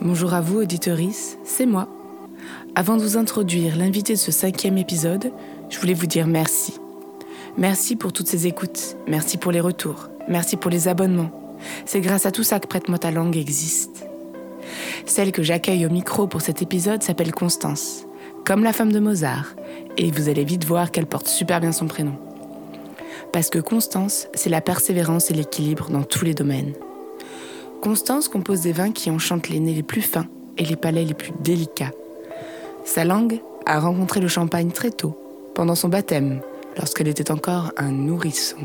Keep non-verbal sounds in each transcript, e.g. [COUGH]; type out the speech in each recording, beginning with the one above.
Bonjour à vous, auditorice, c'est moi. Avant de vous introduire l'invité de ce cinquième épisode, je voulais vous dire merci. Merci pour toutes ces écoutes, merci pour les retours, merci pour les abonnements. C'est grâce à tout ça que Prête-moi ta langue existe. Celle que j'accueille au micro pour cet épisode s'appelle Constance, comme la femme de Mozart, et vous allez vite voir qu'elle porte super bien son prénom. Parce que Constance, c'est la persévérance et l'équilibre dans tous les domaines. Constance compose des vins qui enchantent les nez les plus fins et les palais les plus délicats. Sa langue a rencontré le champagne très tôt, pendant son baptême, lorsqu'elle était encore un nourrisson.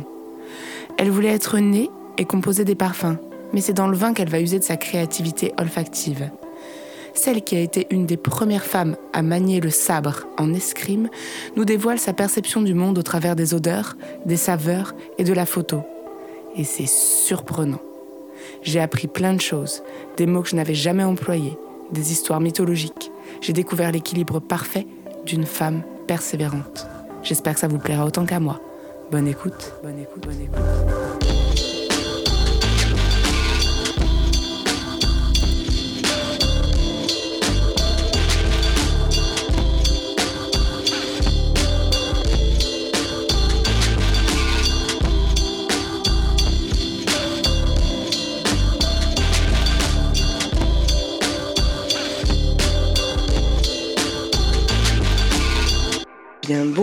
Elle voulait être née et composer des parfums, mais c'est dans le vin qu'elle va user de sa créativité olfactive. Celle qui a été une des premières femmes à manier le sabre en escrime nous dévoile sa perception du monde au travers des odeurs, des saveurs et de la photo. Et c'est surprenant. J'ai appris plein de choses, des mots que je n'avais jamais employés, des histoires mythologiques. J'ai découvert l'équilibre parfait d'une femme persévérante. J'espère que ça vous plaira autant qu'à moi. Bonne écoute, bonne écoute, bonne écoute.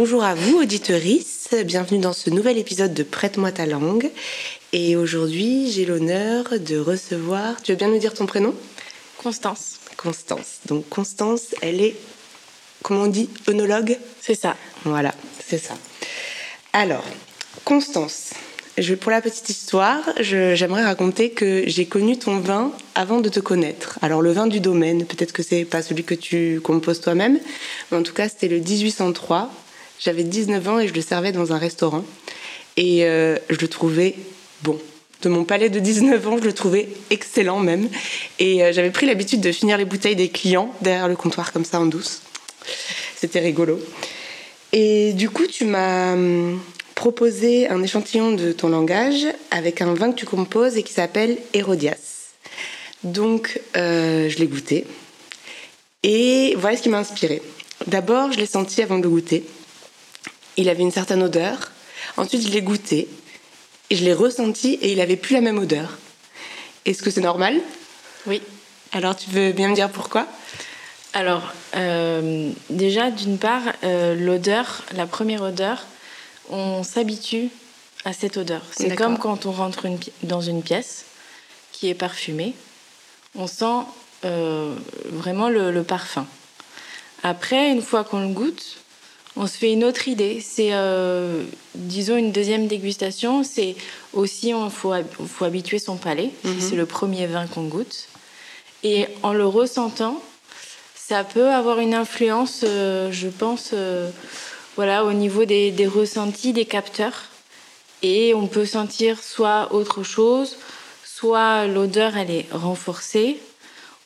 Bonjour à vous, auditorice. Bienvenue dans ce nouvel épisode de Prête-moi ta langue. Et aujourd'hui, j'ai l'honneur de recevoir. Tu veux bien nous dire ton prénom? Constance. Constance. Donc, Constance, elle est, comment on dit, œnologue C'est ça. Voilà, c'est ça. Alors, Constance, je, pour la petite histoire, j'aimerais raconter que j'ai connu ton vin avant de te connaître. Alors le vin du domaine, peut-être que c'est pas celui que tu composes toi-même, mais en tout cas c'était le 1803 j'avais 19 ans et je le servais dans un restaurant. Et euh, je le trouvais bon. De mon palais de 19 ans, je le trouvais excellent même. Et euh, j'avais pris l'habitude de finir les bouteilles des clients derrière le comptoir comme ça en douce. C'était rigolo. Et du coup, tu m'as hum, proposé un échantillon de ton langage avec un vin que tu composes et qui s'appelle Hérodias. Donc, euh, je l'ai goûté. Et voilà ce qui m'a inspiré. D'abord, je l'ai senti avant de le goûter. Il avait une certaine odeur. Ensuite, je l'ai goûté. Et je l'ai ressenti et il avait plus la même odeur. Est-ce que c'est normal? Oui. Alors, tu veux bien me dire pourquoi? Alors, euh, déjà, d'une part, euh, l'odeur, la première odeur, on s'habitue à cette odeur. C'est comme quand on rentre dans une pièce qui est parfumée. On sent euh, vraiment le, parfum. Après, une fois qu'on le goûte, on se fait une autre idée. C'est, euh, disons, une deuxième dégustation. C'est aussi, il faut, faut, habituer son palais. Mhm. C'est le premier vin qu'on goûte. Et en le ressentant, ça peut avoir une influence, euh, je pense, euh, voilà, au niveau des, des, ressentis des capteurs. Et on peut sentir soit autre chose, soit l'odeur, elle est renforcée,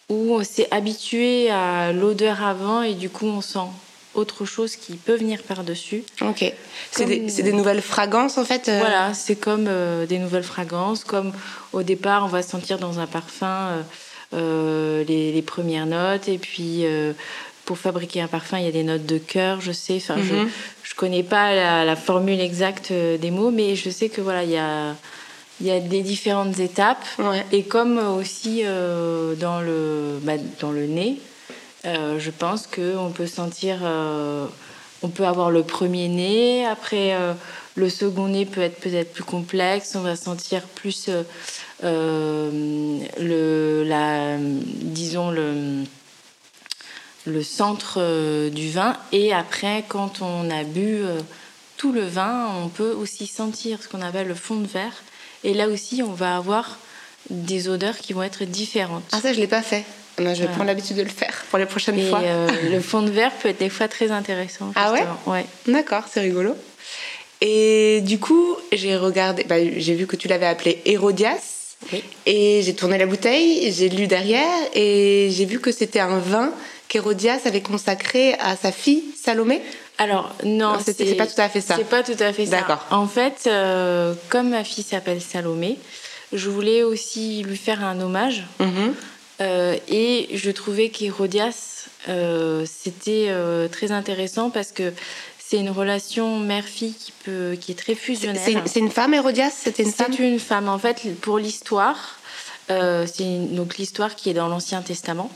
ou on s'est habitué à l'odeur avant et du coup on sent autre chose qui peut venir par-dessus. Ok. C'est des, nouvelles fragrances en fait euh Voilà, c'est comme euh, des nouvelles fragrances. Comme au départ, on va sentir dans un parfum euh, les, premières notes. Et puis, pour fabriquer un parfum, il y a des notes de cœur, je sais. Enfin, je mhm. connais pas la, formule exacte des mots, mais je sais que voilà, il y a. Il y a des différentes étapes et comme aussi dans le bah, dans le nez, euh, je pense qu'on peut sentir, euh, on peut avoir le premier nez, après euh, le second nez peut être peut-être plus complexe, on va sentir plus le, la, disons le, le centre du vin, et après quand on a bu tout le vin, on peut aussi sentir ce qu'on appelle le fond de verre, et là aussi on va avoir des odeurs qui vont être différentes. Ah ça je l'ai pas fait je vais prendre l'habitude de le faire pour les prochaines fois. Euh, [LAUGHS] le fond de verre peut être des fois très intéressant. Ah ouais Ouais. D'accord, c'est rigolo. Et du coup, j'ai regardé, bah, j'ai vu que tu l'avais appelé Hérodias. Oui. Et j'ai tourné la bouteille, j'ai lu derrière et j'ai vu que c'était un vin qu'Hérodias avait consacré à sa fille Salomé. Alors non, c'est pas tout à fait ça. C'est pas tout à fait ça. D'accord. En fait, euh, comme ma fille s'appelle Salomé, je voulais aussi lui faire un hommage. Mm-hmm. Et je trouvais qu'Hérodias, c'était très intéressant parce que c'est une relation mère-fille qui, peut, qui est très fusionnelle. C'est une femme, Hérodias? C'était une femme? C'est une femme. En fait, pour l'histoire, euh, c'est donc l'histoire qui est dans l'Ancien Testament.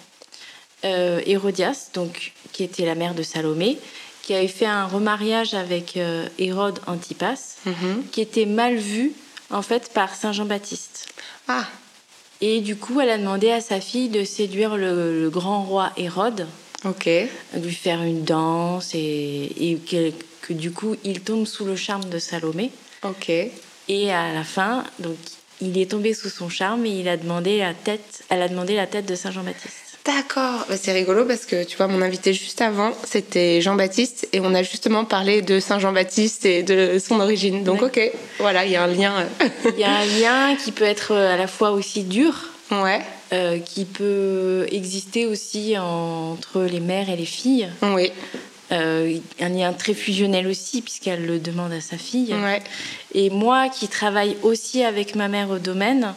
Euh, Hérodias, donc, qui était la mère de Salomé, qui avait fait un remariage avec euh, Hérode Antipas, mhm. qui était mal vu, en fait, par Saint Jean-Baptiste. Ah Et du coup, elle a demandé à sa fille de séduire le grand roi Hérode Ok. Lui faire une danse et, que, du coup il tombe sous le charme de Salomé. Ok. Et à la fin, donc il est tombé sous son charme et il a demandé la tête. Elle a demandé la tête de Saint Jean-Baptiste. D'accord, bah, c'est rigolo parce que tu vois, mon invité juste avant, c'était Jean-Baptiste et on a justement parlé de Saint Jean-Baptiste et de son origine. Donc, ok, voilà, il y a un lien. Il y a un lien qui peut être à la fois aussi dur. Ouais. Euh, qui peut exister aussi entre les mères et les filles. Oui. Euh, un lien très fusionnel aussi, puisqu'elle le demande à sa fille. Ouais. Et moi, qui travaille aussi avec ma mère au domaine,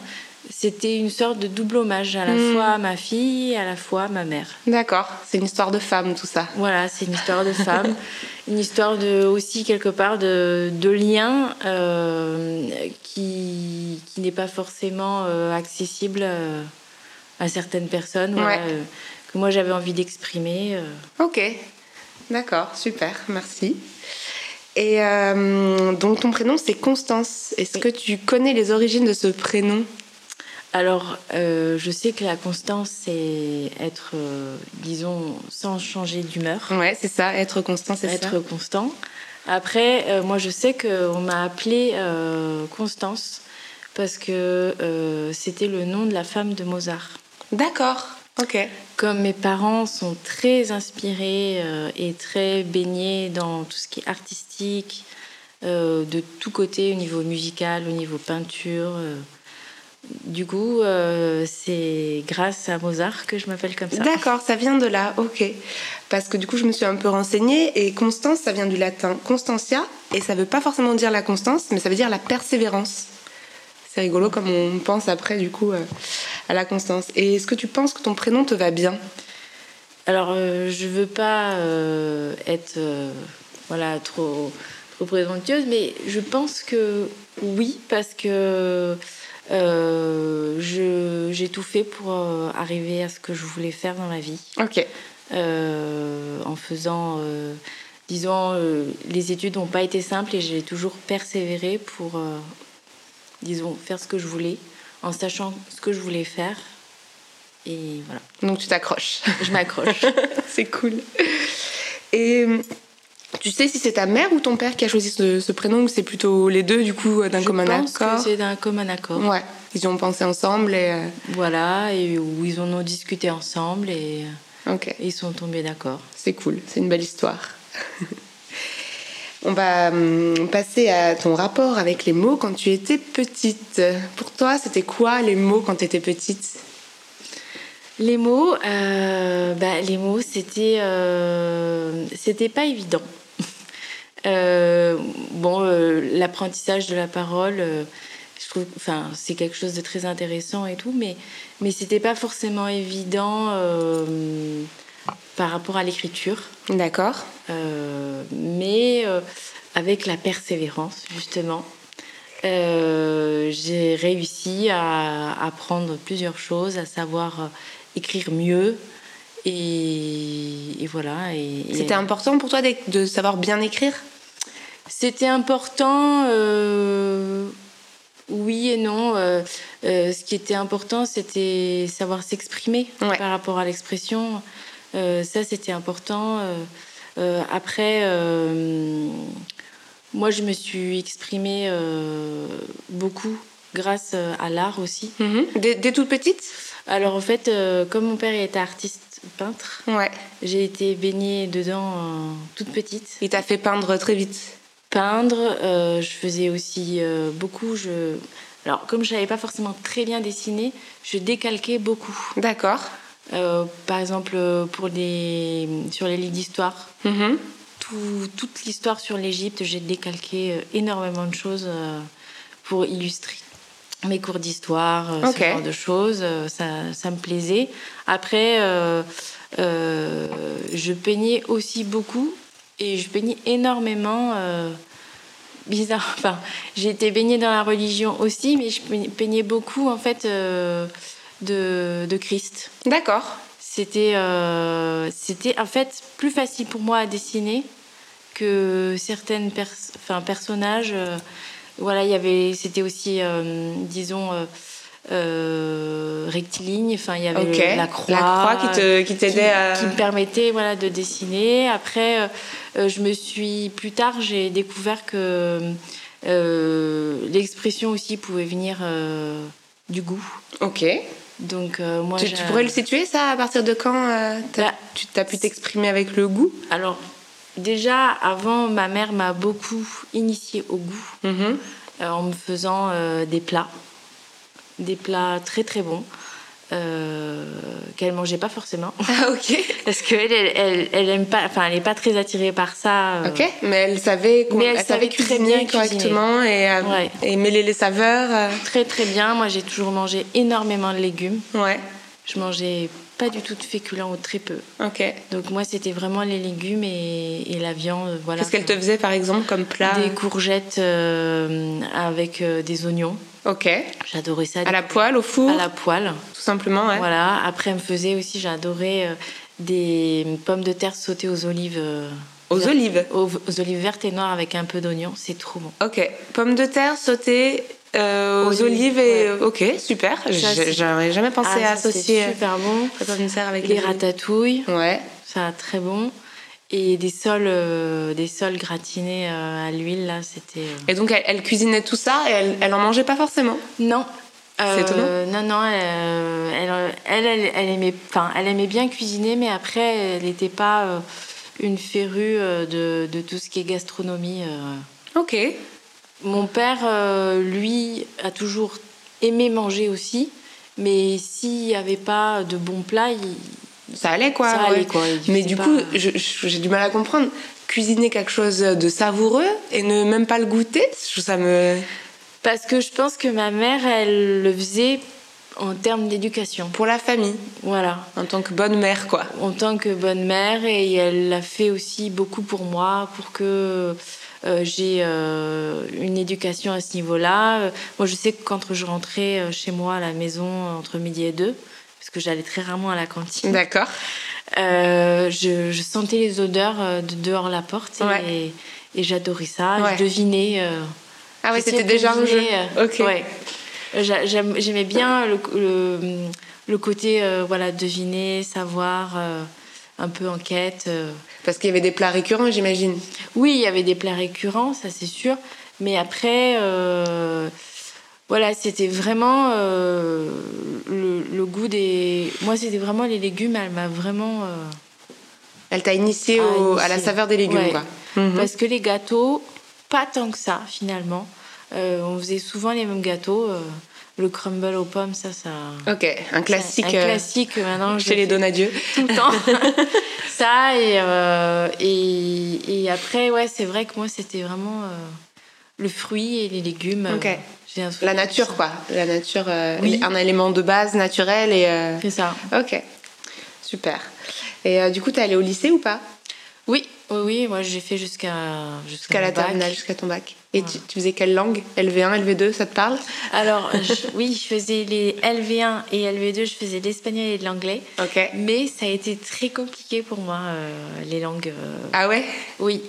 c'était une sorte de double hommage, à la hmm. fois à ma fille et à la fois à ma mère. D'accord, c'est une histoire de femme, tout ça. Voilà, c'est une histoire de femme, [LAUGHS] une histoire de, aussi quelque part de, de lien euh, qui, qui n'est pas forcément accessible à certaines personnes euh, que moi j'avais envie d'exprimer. Euh. Ok, d'accord, super, merci. Et euh, donc ton prénom c'est Constance. Est-ce que tu connais les origines de ce prénom? Alors, je sais que la constance, c'est être, disons, sans changer d'humeur. Ouais, c'est ça, être constant, c'est ça. Être constant. Après, moi, je sais qu'on m'a appelée Constance parce que c'était le nom de la femme de Mozart. D'accord. Ok. Comme mes parents sont très inspirés euh, et très baignés dans tout ce qui est artistique, euh, de tous côtés, au niveau musical, au niveau peinture. Euh, du coup, c'est grâce à Mozart que je m'appelle comme ça. D'accord, ça vient de là, ok. Parce que du coup, je me suis un peu renseignée et Constance, ça vient du latin Constantia et ça veut pas forcément dire la constance, mais ça veut dire la persévérance. C'est rigolo comme on pense après du coup à la constance. Et est-ce que tu penses que ton prénom te va bien? Alors, euh, je veux pas euh, être euh, voilà trop trop présomptueuse, mais je pense que oui, parce que j'ai tout fait pour arriver à ce que je voulais faire dans la vie. Ok. en faisant disons, les études n'ont pas été simples et j'ai toujours persévéré pour, disons, faire ce que je voulais en sachant ce que je voulais faire. Et voilà. Donc tu t'accroches. Je m'accroche. [LAUGHS] c'est cool. Et tu sais si c'est ta mère ou ton père qui a choisi ce, prénom ou c'est plutôt les deux du coup d'un commun accord Je pense que c'est d'un commun accord. Ouais, ils ont pensé ensemble et... Euh, voilà, et où ils en ont discuté ensemble et, Ok. et ils sont tombés d'accord. C'est cool, c'est une belle histoire. [LAUGHS] On va hum, passer à ton rapport avec les mots quand tu étais petite. Pour toi, c'était quoi les mots quand tu étais petite? Les mots, euh, bah, les mots, c'était, euh, c'était pas évident. Euh, bon, l'apprentissage de la parole, je trouve, enfin, c'est quelque chose de très intéressant et tout, mais, mais c'était pas forcément évident par rapport à l'écriture. D'accord. Euh, mais euh, avec la persévérance, justement, euh, j'ai réussi à apprendre plusieurs choses, à savoir écrire mieux. Et, voilà. Et, C'était important pour toi de, savoir bien écrire? C'était important, oui et non. ce qui était important, c'était savoir s'exprimer par rapport à l'expression. Euh, ça, c'était important. Euh, euh, après, moi, je me suis exprimée beaucoup grâce à l'art aussi. Mhm. Dès, toute petite? Alors en fait, comme mon père était artiste peintre, ouais. j'ai été baignée dedans toute petite. Il t'a fait peindre très vite Peindre, je faisais aussi beaucoup. Je... Alors comme je savais pas forcément très bien dessiner, je décalquais beaucoup. D'accord. Euh, par exemple, pour les, sur les livres d'histoire, mhm. toute l'histoire sur l'Égypte, j'ai décalqué euh, énormément de choses euh, pour illustrer. mes cours d'histoire, ce genre de choses. Ça, ça me plaisait. Après, je peignais aussi beaucoup et je peignais énormément bizarre. [LAUGHS] Enfin, j'ai été baignée dans la religion aussi, mais je peignais beaucoup en fait de, de Christ. D'accord. C'était, euh, c'était en fait plus facile pour moi à dessiner que certaines enfin, personnages. Euh, voilà, il y avait, c'était aussi, euh, rectiligne. Enfin, il y avait la croix, la croix qui, te, qui t'aidait à... qui me permettait, voilà, de dessiner. Après, je me suis plus tard, j'ai découvert que l'expression aussi pouvait venir du goût. Ok. Donc, euh, moi, tu, pourrais le situer, ça À partir de quand euh, bah, tu as pu t'exprimer avec le goût? Alors, déjà, avant, ma mère m'a beaucoup initié au goût mm-hmm. euh, en me faisant des plats. Des plats très très bons. Euh, qu'elle mangeait pas forcément. Ah, ok. [LAUGHS] Parce qu'elle, elle, elle, aime pas, enfin, elle est pas très attirée par ça. Euh. Ok, mais elle savait, mais elle, savait très bien correctement et, euh, et, mêler les saveurs. Très très bien. Moi, j'ai toujours mangé énormément de légumes. Ouais. Je mangeais pas du tout de féculents ou très peu. Ok. Donc moi, c'était vraiment les légumes et, et la viande. Voilà. Qu'est-ce qu'elle te faisait par exemple comme plat Des courgettes avec des oignons. Ok. J'adorais ça. À la poêle, au four À la poêle. Tout simplement, ouais. Voilà. Après, elle me faisait aussi, j'adorais euh, des pommes de terre sautées aux olives. Euh, aux olives aux, olives vertes et noires avec un peu d'oignon. C'est trop bon. Ok. Pommes de terre sautées euh, aux, olives, et. Ok, super. J'aurais jamais pensé ah, à associer. super bon. Les pommes de terre avec les ratatouilles. Ouais. Ça, très bon et des sols, euh, des sols gratinés euh, à l'huile là, c'était. Euh, et donc elle, cuisinait tout ça et elle, elle en mangeait pas forcément? Non. C'est étonnant. Non, non, elle, elle, elle, aimait, enfin, elle aimait bien cuisiner, mais après, elle n'était pas une férue de, de, tout ce qui est gastronomie. Ok. Mon père, lui, a toujours aimé manger aussi, mais s'il n'y avait pas de bons plats, il, ça allait quoi. Ça allait, quoi Mais du coup, j'ai du mal à comprendre. Cuisiner quelque chose de savoureux et ne même pas le goûter, ça me. Parce que je pense que ma mère, elle le faisait en termes d'éducation. Pour la famille. Voilà. En tant que bonne mère, quoi. En tant que bonne mère, et elle l'a fait aussi beaucoup pour moi, pour que euh, j'ai euh, une éducation à ce niveau-là. Moi, je sais que quand je rentrais euh, chez moi à la maison entre midi et deux, parce que j'allais très rarement à la cantine. D'accord. Euh, je, sentais les odeurs euh, de dehors la porte et, et j'adorais ça. Je devinais. Euh, ah ouais, c'était déjà un jeu. ok. Ouais. J'aimais bien le, le, le côté voilà deviner, savoir, un peu enquête. Parce qu'il y avait des plats récurrents, j'imagine. Oui, il y avait des plats récurrents, ça c'est sûr. Mais après, voilà, c'était vraiment euh, le, goût des. Moi, c'était vraiment les légumes. Elle m'a vraiment. Euh, elle t'a initié, à la saveur des légumes, quoi. Mhm. Parce que les gâteaux, pas tant que ça, finalement. Euh, on faisait souvent les mêmes gâteaux. Le crumble aux pommes, ça, ça. Ok, un classique. Un classique maintenant. Chez les Donadieu. Tout le temps. [LAUGHS] ça, et, et, et, après, ouais, c'est vrai que moi, c'était vraiment le fruit et les légumes. Ok. La nature, quoi. La nature, euh, un élément de base naturel. et. Euh, C'est ça. Ok, super. Et euh, du coup, tu es allée au lycée ou pas? Oui, oui, oui. Moi, j'ai fait jusqu'à jusqu'à la terminale, jusqu'à ton bac. Et tu, faisais quelle langue? LV1, LV2, ça te parle? Alors, [LAUGHS] oui, je faisais les LV1 et LV2, je faisais l'espagnol et de l'anglais. Ok. Mais ça a été très compliqué pour moi, les langues. Ah ouais? Oui.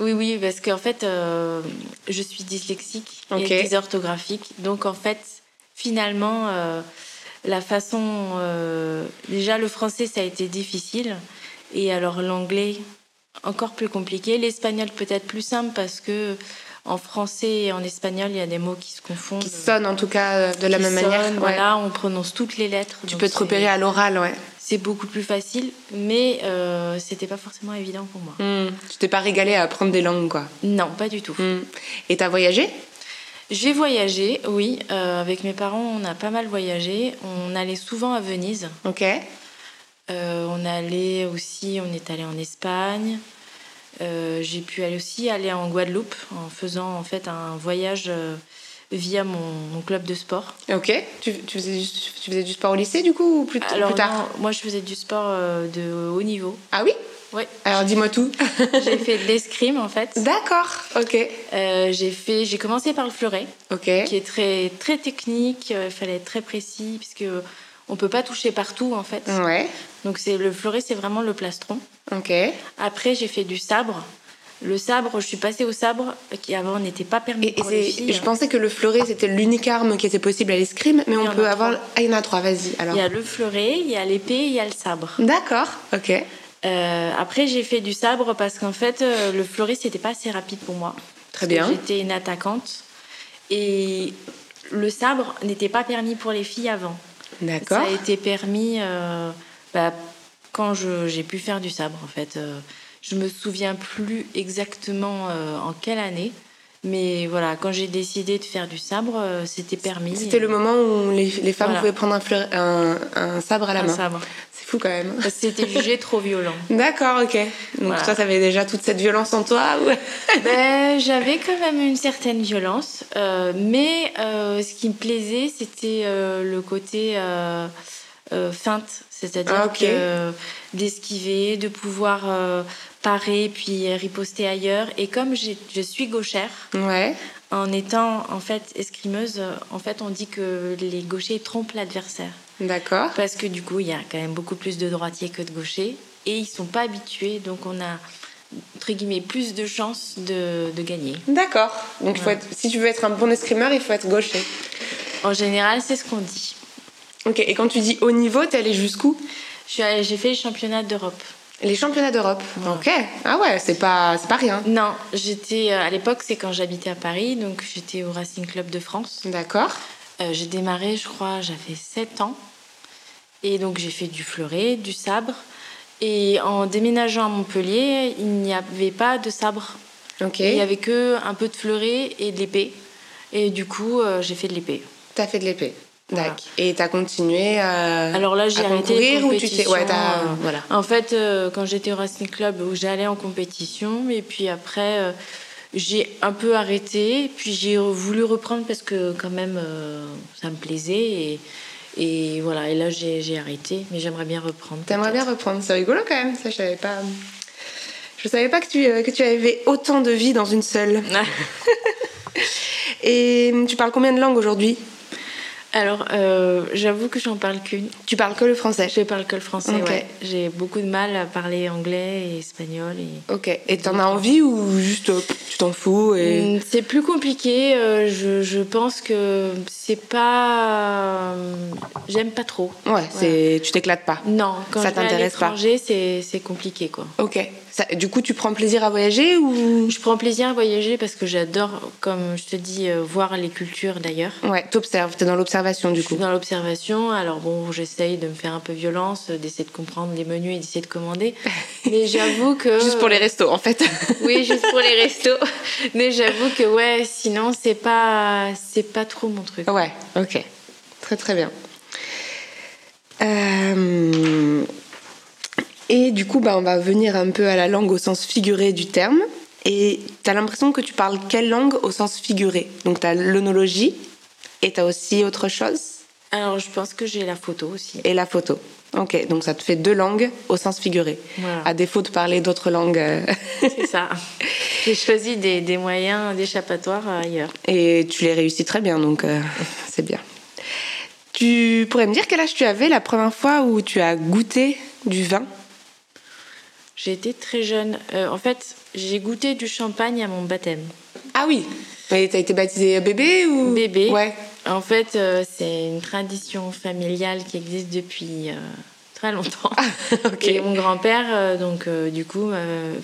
Oui, oui, parce qu'en fait, euh, je suis dyslexique et dysorthographique. Donc, en fait, finalement, euh, la façon. Euh, déjà, le français, ça a été difficile. Et alors, l'anglais, encore plus compliqué. L'espagnol, peut-être plus simple parce que. En français et en espagnol, il y a des mots qui se confondent. Qui sonnent en tout cas de la même manière. Voilà, on prononce toutes les lettres. Tu peux te repérer à l'oral, ouais c'est beaucoup plus facile, mais euh, c'était pas forcément évident pour moi. Hmm. Tu t'es pas régalée à apprendre des langues, quoi Non, pas du tout. Hmm. Et t'as voyagé? J'ai voyagé, oui. Euh, avec mes parents, on a pas mal voyagé. On allait souvent à Venise. Ok. Euh, on allait aussi, on est allé en Espagne. Euh, j'ai pu aller aussi aller en Guadeloupe en faisant en fait un voyage via mon, club de sport. Ok. Tu, faisais du, tu, faisais du, sport au lycée du coup ou plus, Alors, tard Moi, je faisais du sport euh, de haut niveau. Ah oui? Oui. Alors dis-moi tout. [LAUGHS] j'ai fait de l'escrime en fait. D'accord. Ok. Euh, j'ai fait, j'ai commencé par le fleuret. Ok. Qui est très très technique. Il fallait être très précis puisque on peut pas toucher partout en fait. Ouais. Donc c'est le fleuret, c'est vraiment le plastron. Ok. Après, j'ai fait du sabre. Le sabre, je suis passée au sabre qui avant n'était pas permis pour les filles. Je pensais que le fleuret c'était l'unique arme qui était possible à l'escrime, mais on peut avoir. Ah, il y en a trois. Vas-y. Alors. Il y a le fleuret, il y a l'épée, il y a le sabre. D'accord. Ok. Euh, après, j'ai fait du sabre parce qu'en fait, euh, le fleuret c'était pas assez rapide pour moi. Très bien. J'étais une attaquante et le sabre n'était pas permis pour les filles avant. D'accord. Ça a été permis euh, bah, quand j'ai pu faire du sabre en fait. Je me souviens plus exactement euh, en quelle année. Mais voilà, quand j'ai décidé de faire du sabre, euh, c'était permis. C'était le moment où les, les femmes pouvaient prendre un, un, sabre à la un main. sabre. C'est fou quand même. C'était jugé trop violent. [LAUGHS] D'accord, ok. Donc toi, tu avais déjà toute cette violence en toi [LAUGHS] ben, J'avais quand même une certaine violence. Euh, mais ce qui me plaisait, c'était le côté feinte. C'est-à-dire ah, d'esquiver, de pouvoir parer puis riposter ailleurs. Et comme je suis gauchère, ouais. en étant en fait escrimeuse, en fait on dit que les gauchers trompent l'adversaire. D'accord. Parce que du coup il y a quand même beaucoup plus de droitiers que de gauchers et ils sont pas habitués, donc on a entre guillemets plus de chances de, de gagner. D'accord. Donc faut être, si tu veux être un bon escrimeur, il faut être gaucher. En général, c'est ce qu'on dit. Ok. Et quand tu dis haut niveau, t'es allé jusqu'où? J'ai fait les championnats d'Europe. Les championnats d'Europe. Ok. Ah ouais, c'est pas, pas rien. Non, j'étais euh, à l'époque, c'est quand j'habitais à Paris, donc j'étais au Racing Club de France. D'accord. Euh, j'ai démarré, je crois, j'avais 7 ans. Et donc j'ai fait du fleuret, du sabre. Et en déménageant à Montpellier, il n'y avait pas de sabre. Ok. Il n'y avait que un peu de fleuret et de l'épée. Et du coup, euh, j'ai fait de l'épée. T'as fait de l'épée D'accord. Et tu as continué à Alors là, j'ai arrêté les compétitions. Ouais, voilà. En fait, euh, quand j'étais au Racing Club, où j'allais en compétition, et puis après, euh, j'ai un peu arrêté, puis j'ai voulu reprendre parce que quand même, euh, ça me plaisait. Et, et voilà, et là, j'ai arrêté, mais j'aimerais bien reprendre. T'aimerais bien reprendre, c'est rigolo quand même, ça, je savais pas. Je savais pas que tu, que tu avais autant de vie dans une seule. [LAUGHS] et tu parles combien de langues aujourd'hui? Alors, euh, j'avoue que j'en parle qu'une. Tu parles que le français Je parle que le français, ouais. J'ai beaucoup de mal à parler anglais et espagnol. Et... Ok. Et t'en as envie ou juste tu t'en fous et... Mm, c'est plus compliqué. Euh, je, je, pense que c'est pas. J'aime pas trop. Ouais, c'est tu t'éclates pas. Non, quand ça t'intéresse pas. c'est compliqué, quoi. Ok du coup, tu prends plaisir à voyager ou? Je prends plaisir à voyager parce que j'adore, comme je te dis, euh, voir les cultures d'ailleurs. Ouais, t'observes, t'es dans l'observation du coup. Suis dans l'observation, alors bon, j'essaye de me faire un peu violence, euh, d'essayer de comprendre les menus et d'essayer de commander. [LAUGHS] Mais j'avoue que. juste pour les restos en fait. [LAUGHS] oui, juste pour les restos. Mais j'avoue que ouais, sinon c'est pas, c'est pas trop mon truc. Ouais, ok. Très très bien. Euh, et du coup, bah, on va venir un peu à la langue au sens figuré du terme. Et tu as l'impression que tu parles quelle langue au sens figuré? Donc tu as l'onologie et tu as aussi autre chose? Alors je pense que j'ai la photo aussi. Et la photo. Ok, donc ça te fait deux langues au sens figuré. À défaut de parler d'autres langues. Euh, C'est ça. J'ai choisi des, des moyens d'échappatoire ailleurs. Et tu les réussis très bien, donc euh, c'est bien. Tu pourrais me dire quel âge tu avais la première fois où tu as goûté du vin? J'ai été très jeune. Euh, en fait, j'ai goûté du champagne à mon baptême. Ah oui Mais t'as été baptisé bébé ou? Bébé. Ouais. En fait, euh, c'est une tradition familiale qui existe depuis euh, très longtemps. Ah, [LAUGHS] Et mon grand-père, donc, du coup,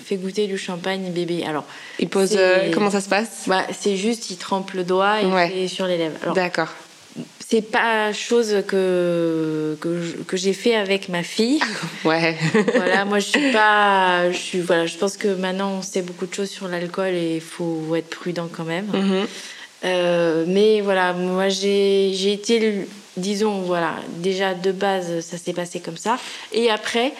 fait goûter du champagne bébé. Alors, il pose. comment ça se passe? Bah, C'est juste, il trempe le doigt et ouais. il sur les lèvres. D'accord c'est pas chose que que, j'ai fait avec ma fille. [LAUGHS] Ouais. voilà, moi je suis pas, je suis voilà, je pense que maintenant on sait beaucoup de choses sur l'alcool et il faut être prudent quand même. Mm-hmm. Euh, mais voilà, moi j'ai j'ai été, disons voilà, déjà de base ça s'est passé comme ça. Et après,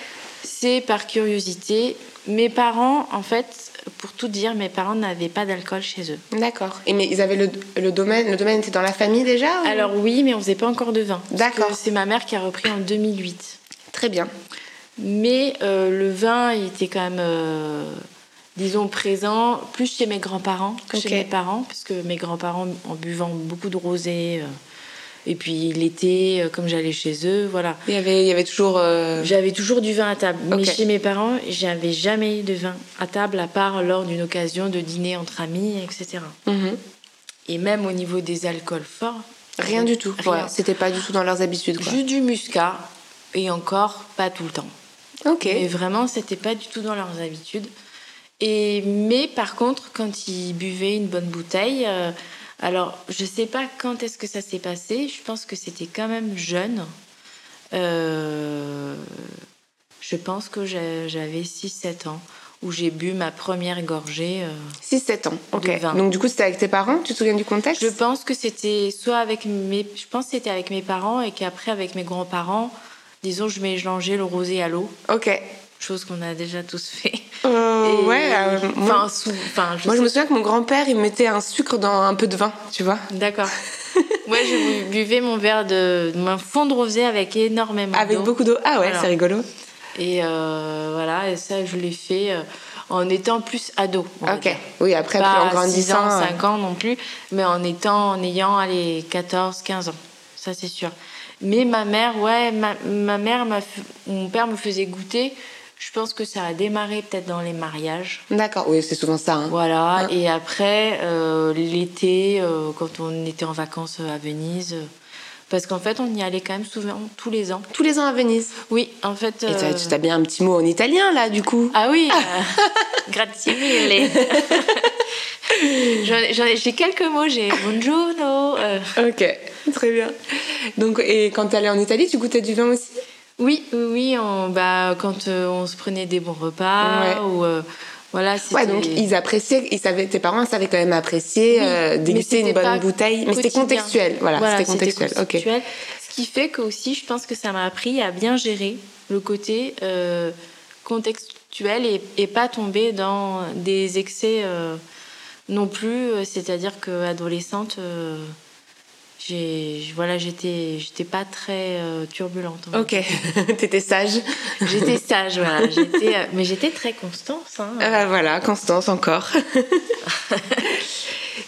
C'est par curiosité. Mes parents, en fait, pour tout dire, mes parents n'avaient pas d'alcool chez eux. D'accord. Et mais ils avaient le, le, domaine, le domaine était dans la famille déjà Alors oui, mais on faisait pas encore de vin. D'accord. C'est ma mère qui a repris en 2008. Très bien. Mais euh, le vin, il était quand même, euh, disons, présent plus chez mes grands-parents que chez mes parents, parce que mes grands-parents, en buvant beaucoup de rosé, euh, et puis l'été, comme j'allais chez eux, voilà. Il y avait, il y avait toujours. J'avais toujours du vin à table. Mais chez mes parents, j'avais jamais de vin à table, à part lors d'une occasion de dîner entre amis, etc. Mhm. Et même au niveau des alcools forts. Rien du tout. Rien. C'était pas du tout dans leurs habitudes. Juste du muscat, et encore pas tout le temps. Ok. Mais vraiment, c'était pas du tout dans leurs habitudes. Et, mais par contre, quand ils buvaient une bonne bouteille, euh, alors je sais pas quand est-ce que ça s'est passé, je pense que c'était quand même jeune. Euh, je pense que j'avais 6-7 ans où j'ai bu ma première gorgée. 6-7 euh, ans, ok. Donc du coup, c'était avec tes parents? Tu te souviens du contexte? Je pense que c'était soit avec mes, je pense c'était avec mes parents et qu'après avec mes grands-parents, disons, je mélangeais le rosé à l'eau. Ok. Chose qu'on a déjà tous fait. Euh, ouais. Euh, moi, moi je me souviens que mon grand-père, il mettait un sucre dans un peu de vin, tu vois. D'accord. [LAUGHS] Moi, je buvais mon verre de, mon fond de rosé avec énormément d'eau. Avec beaucoup d'eau. Ah ouais, c'est rigolo. Et euh, voilà, et ça, je l'ai fait en étant plus ado. Ok. Oui, après, Pas en grandissant. 6 ans, 5 ans non plus, mais en étant, en ayant, allez, 14, 15 ans. Ça, c'est sûr. Mais ma mère, ouais, ma, ma mère, mon père me faisait goûter. Je pense que ça a démarré peut-être dans les mariages. D'accord, oui, c'est souvent ça. Hein. Voilà, et après, euh, l'été, euh, quand on était en vacances à Venise, euh, parce qu'en fait, on y allait quand même souvent, tous les ans. Tous les ans à Venise Oui, en fait. Et tu as bien un petit mot en italien, là, du coup Ah oui, [LAUGHS] grazie mille. [LAUGHS] j'ai quelques mots, j'ai buongiorno. Ok. Très bien. Donc, et quand tu allais en Italie, tu goûtais du vin aussi? Oui, oui, on, bah, quand euh, on se prenait des bons repas ou euh, voilà. Ouais, donc ils appréciaient, ils savaient, tes parents savaient quand même apprécier, euh, déguster une bonne bouteille, mais c'était contextuel. Voilà, c'était contextuel. contextuel. Ce qui fait que aussi, je pense que ça m'a appris à bien gérer le côté contextuel et, et, pas tomber dans des excès non plus. C'est-à-dire que adolescente voilà j'étais j'étais pas très euh, turbulente ok. [LAUGHS] t'étais sage. J'étais sage voilà. Euh, mais j'étais très constance hein. ah, voilà constance encore. [LAUGHS]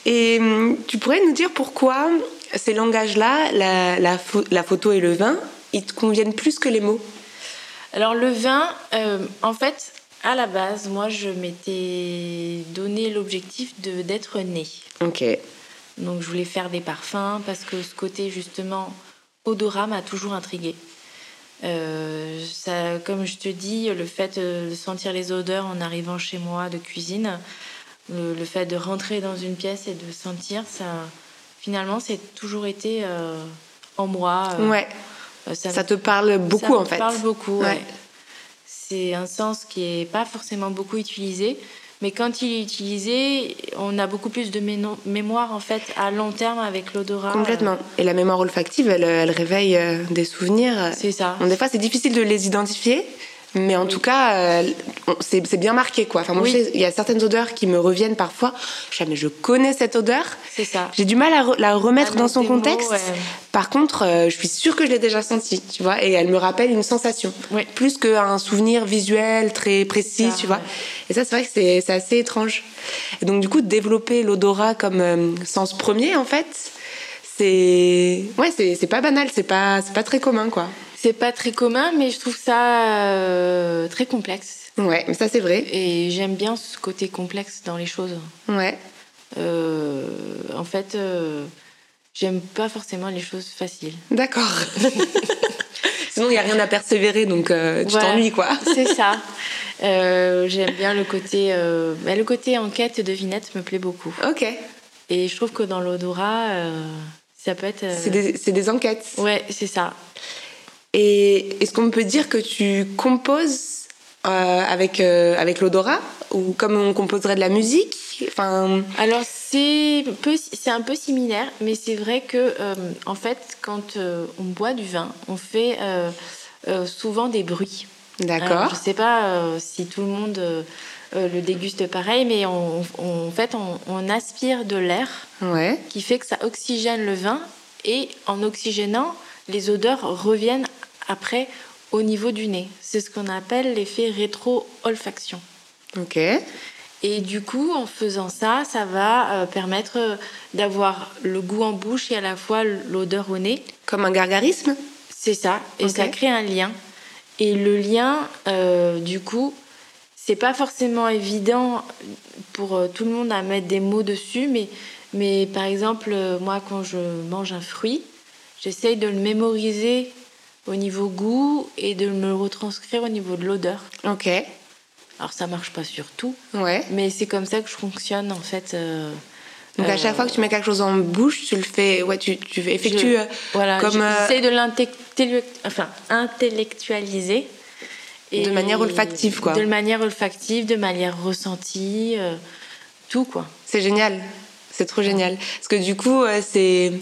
Et hum, tu pourrais nous dire pourquoi ces langages là la, la, la, photo et le vin ils te conviennent plus que les mots? Alors le vin euh, en fait à la base moi je m'étais donné l'objectif de d'être née. Ok donc je voulais faire des parfums parce que ce côté justement odorat m'a toujours intriguée. Euh, ça, comme je te dis, le fait de sentir les odeurs en arrivant chez moi de cuisine, le, fait de rentrer dans une pièce et de sentir, ça, finalement, c'est toujours été euh, en moi. Euh, ouais. Ça, te parle beaucoup en fait. Ça me parle beaucoup. Ouais. C'est un sens qui est pas forcément beaucoup utilisé, mais quand il est utilisé, on a beaucoup plus de mémoire en fait à long terme avec l'odorat. Complètement. Et la mémoire olfactive, elle, elle réveille euh, des souvenirs. C'est ça. des fois, c'est difficile de les identifier. Mais en tout cas, euh, c'est bien marqué, quoi. Enfin, moi, il y a certaines odeurs qui me reviennent parfois. Je mais je connais cette odeur. C'est ça. J'ai du mal à la remettre dans son contexte. Par contre, euh, je suis sûre que je l'ai déjà sentie, tu vois. Et elle me rappelle une sensation. Plus qu'un souvenir visuel très précis, tu vois. Et ça, c'est vrai que c'est assez étrange. Et donc, du coup, développer l'odorat comme euh, sens premier, en fait, c'est. Ouais, c'est pas banal, c'est pas, pas très commun, quoi. C'est pas très commun, mais je trouve ça euh, très complexe. Ouais, mais ça c'est vrai. Et j'aime bien ce côté complexe dans les choses. Ouais. Euh, en fait, euh, j'aime pas forcément les choses faciles. D'accord. [LAUGHS] Sinon, il n'y a rien à persévérer, donc tu t'ennuies, quoi. [LAUGHS] c'est ça. j'aime bien le côté... Bah, le côté enquête, devinette me plaît beaucoup. Ok. Et je trouve que dans l'odorat, ça peut être... C'est des, des, enquêtes. Ouais, c'est ça. Et est-ce qu'on peut dire que tu composes euh, avec, euh, avec l'odorat ou comme on composerait de la musique? Enfin... Alors c'est un peu similaire, mais c'est vrai que euh, en fait quand on boit du vin, on fait souvent des bruits. D'accord. Je sais pas si tout le monde le déguste pareil, mais en fait, on, aspire de l'air ouais. qui fait que ça oxygène le vin et en oxygénant, les odeurs reviennent après au niveau du nez. C'est ce qu'on appelle l'effet rétro-olfaction. Ok. Et du coup, en faisant ça, ça va euh, permettre euh, d'avoir le goût en bouche et à la fois l'odeur au nez. Comme un gargarisme? C'est ça. Et ça crée un lien. Et le lien, euh, du coup, c'est pas forcément évident pour tout le monde à mettre des mots dessus, mais, mais par exemple, moi, quand je mange un fruit, j'essaye de le mémoriser au niveau goût et de me le retranscrire au niveau de l'odeur. Ok. Alors ça marche pas sur tout, ouais. mais c'est comme ça que je fonctionne en fait. Euh, Donc à chaque euh, fois que tu mets quelque chose en bouche, tu le fais, ouais, tu, tu effectues euh, voilà, comme j'essaie de enfin, intellectualiser. Et de manière olfactive, quoi. De manière olfactive, de manière ressentie, tout, quoi. C'est génial. C'est trop génial. Parce que du coup, c'est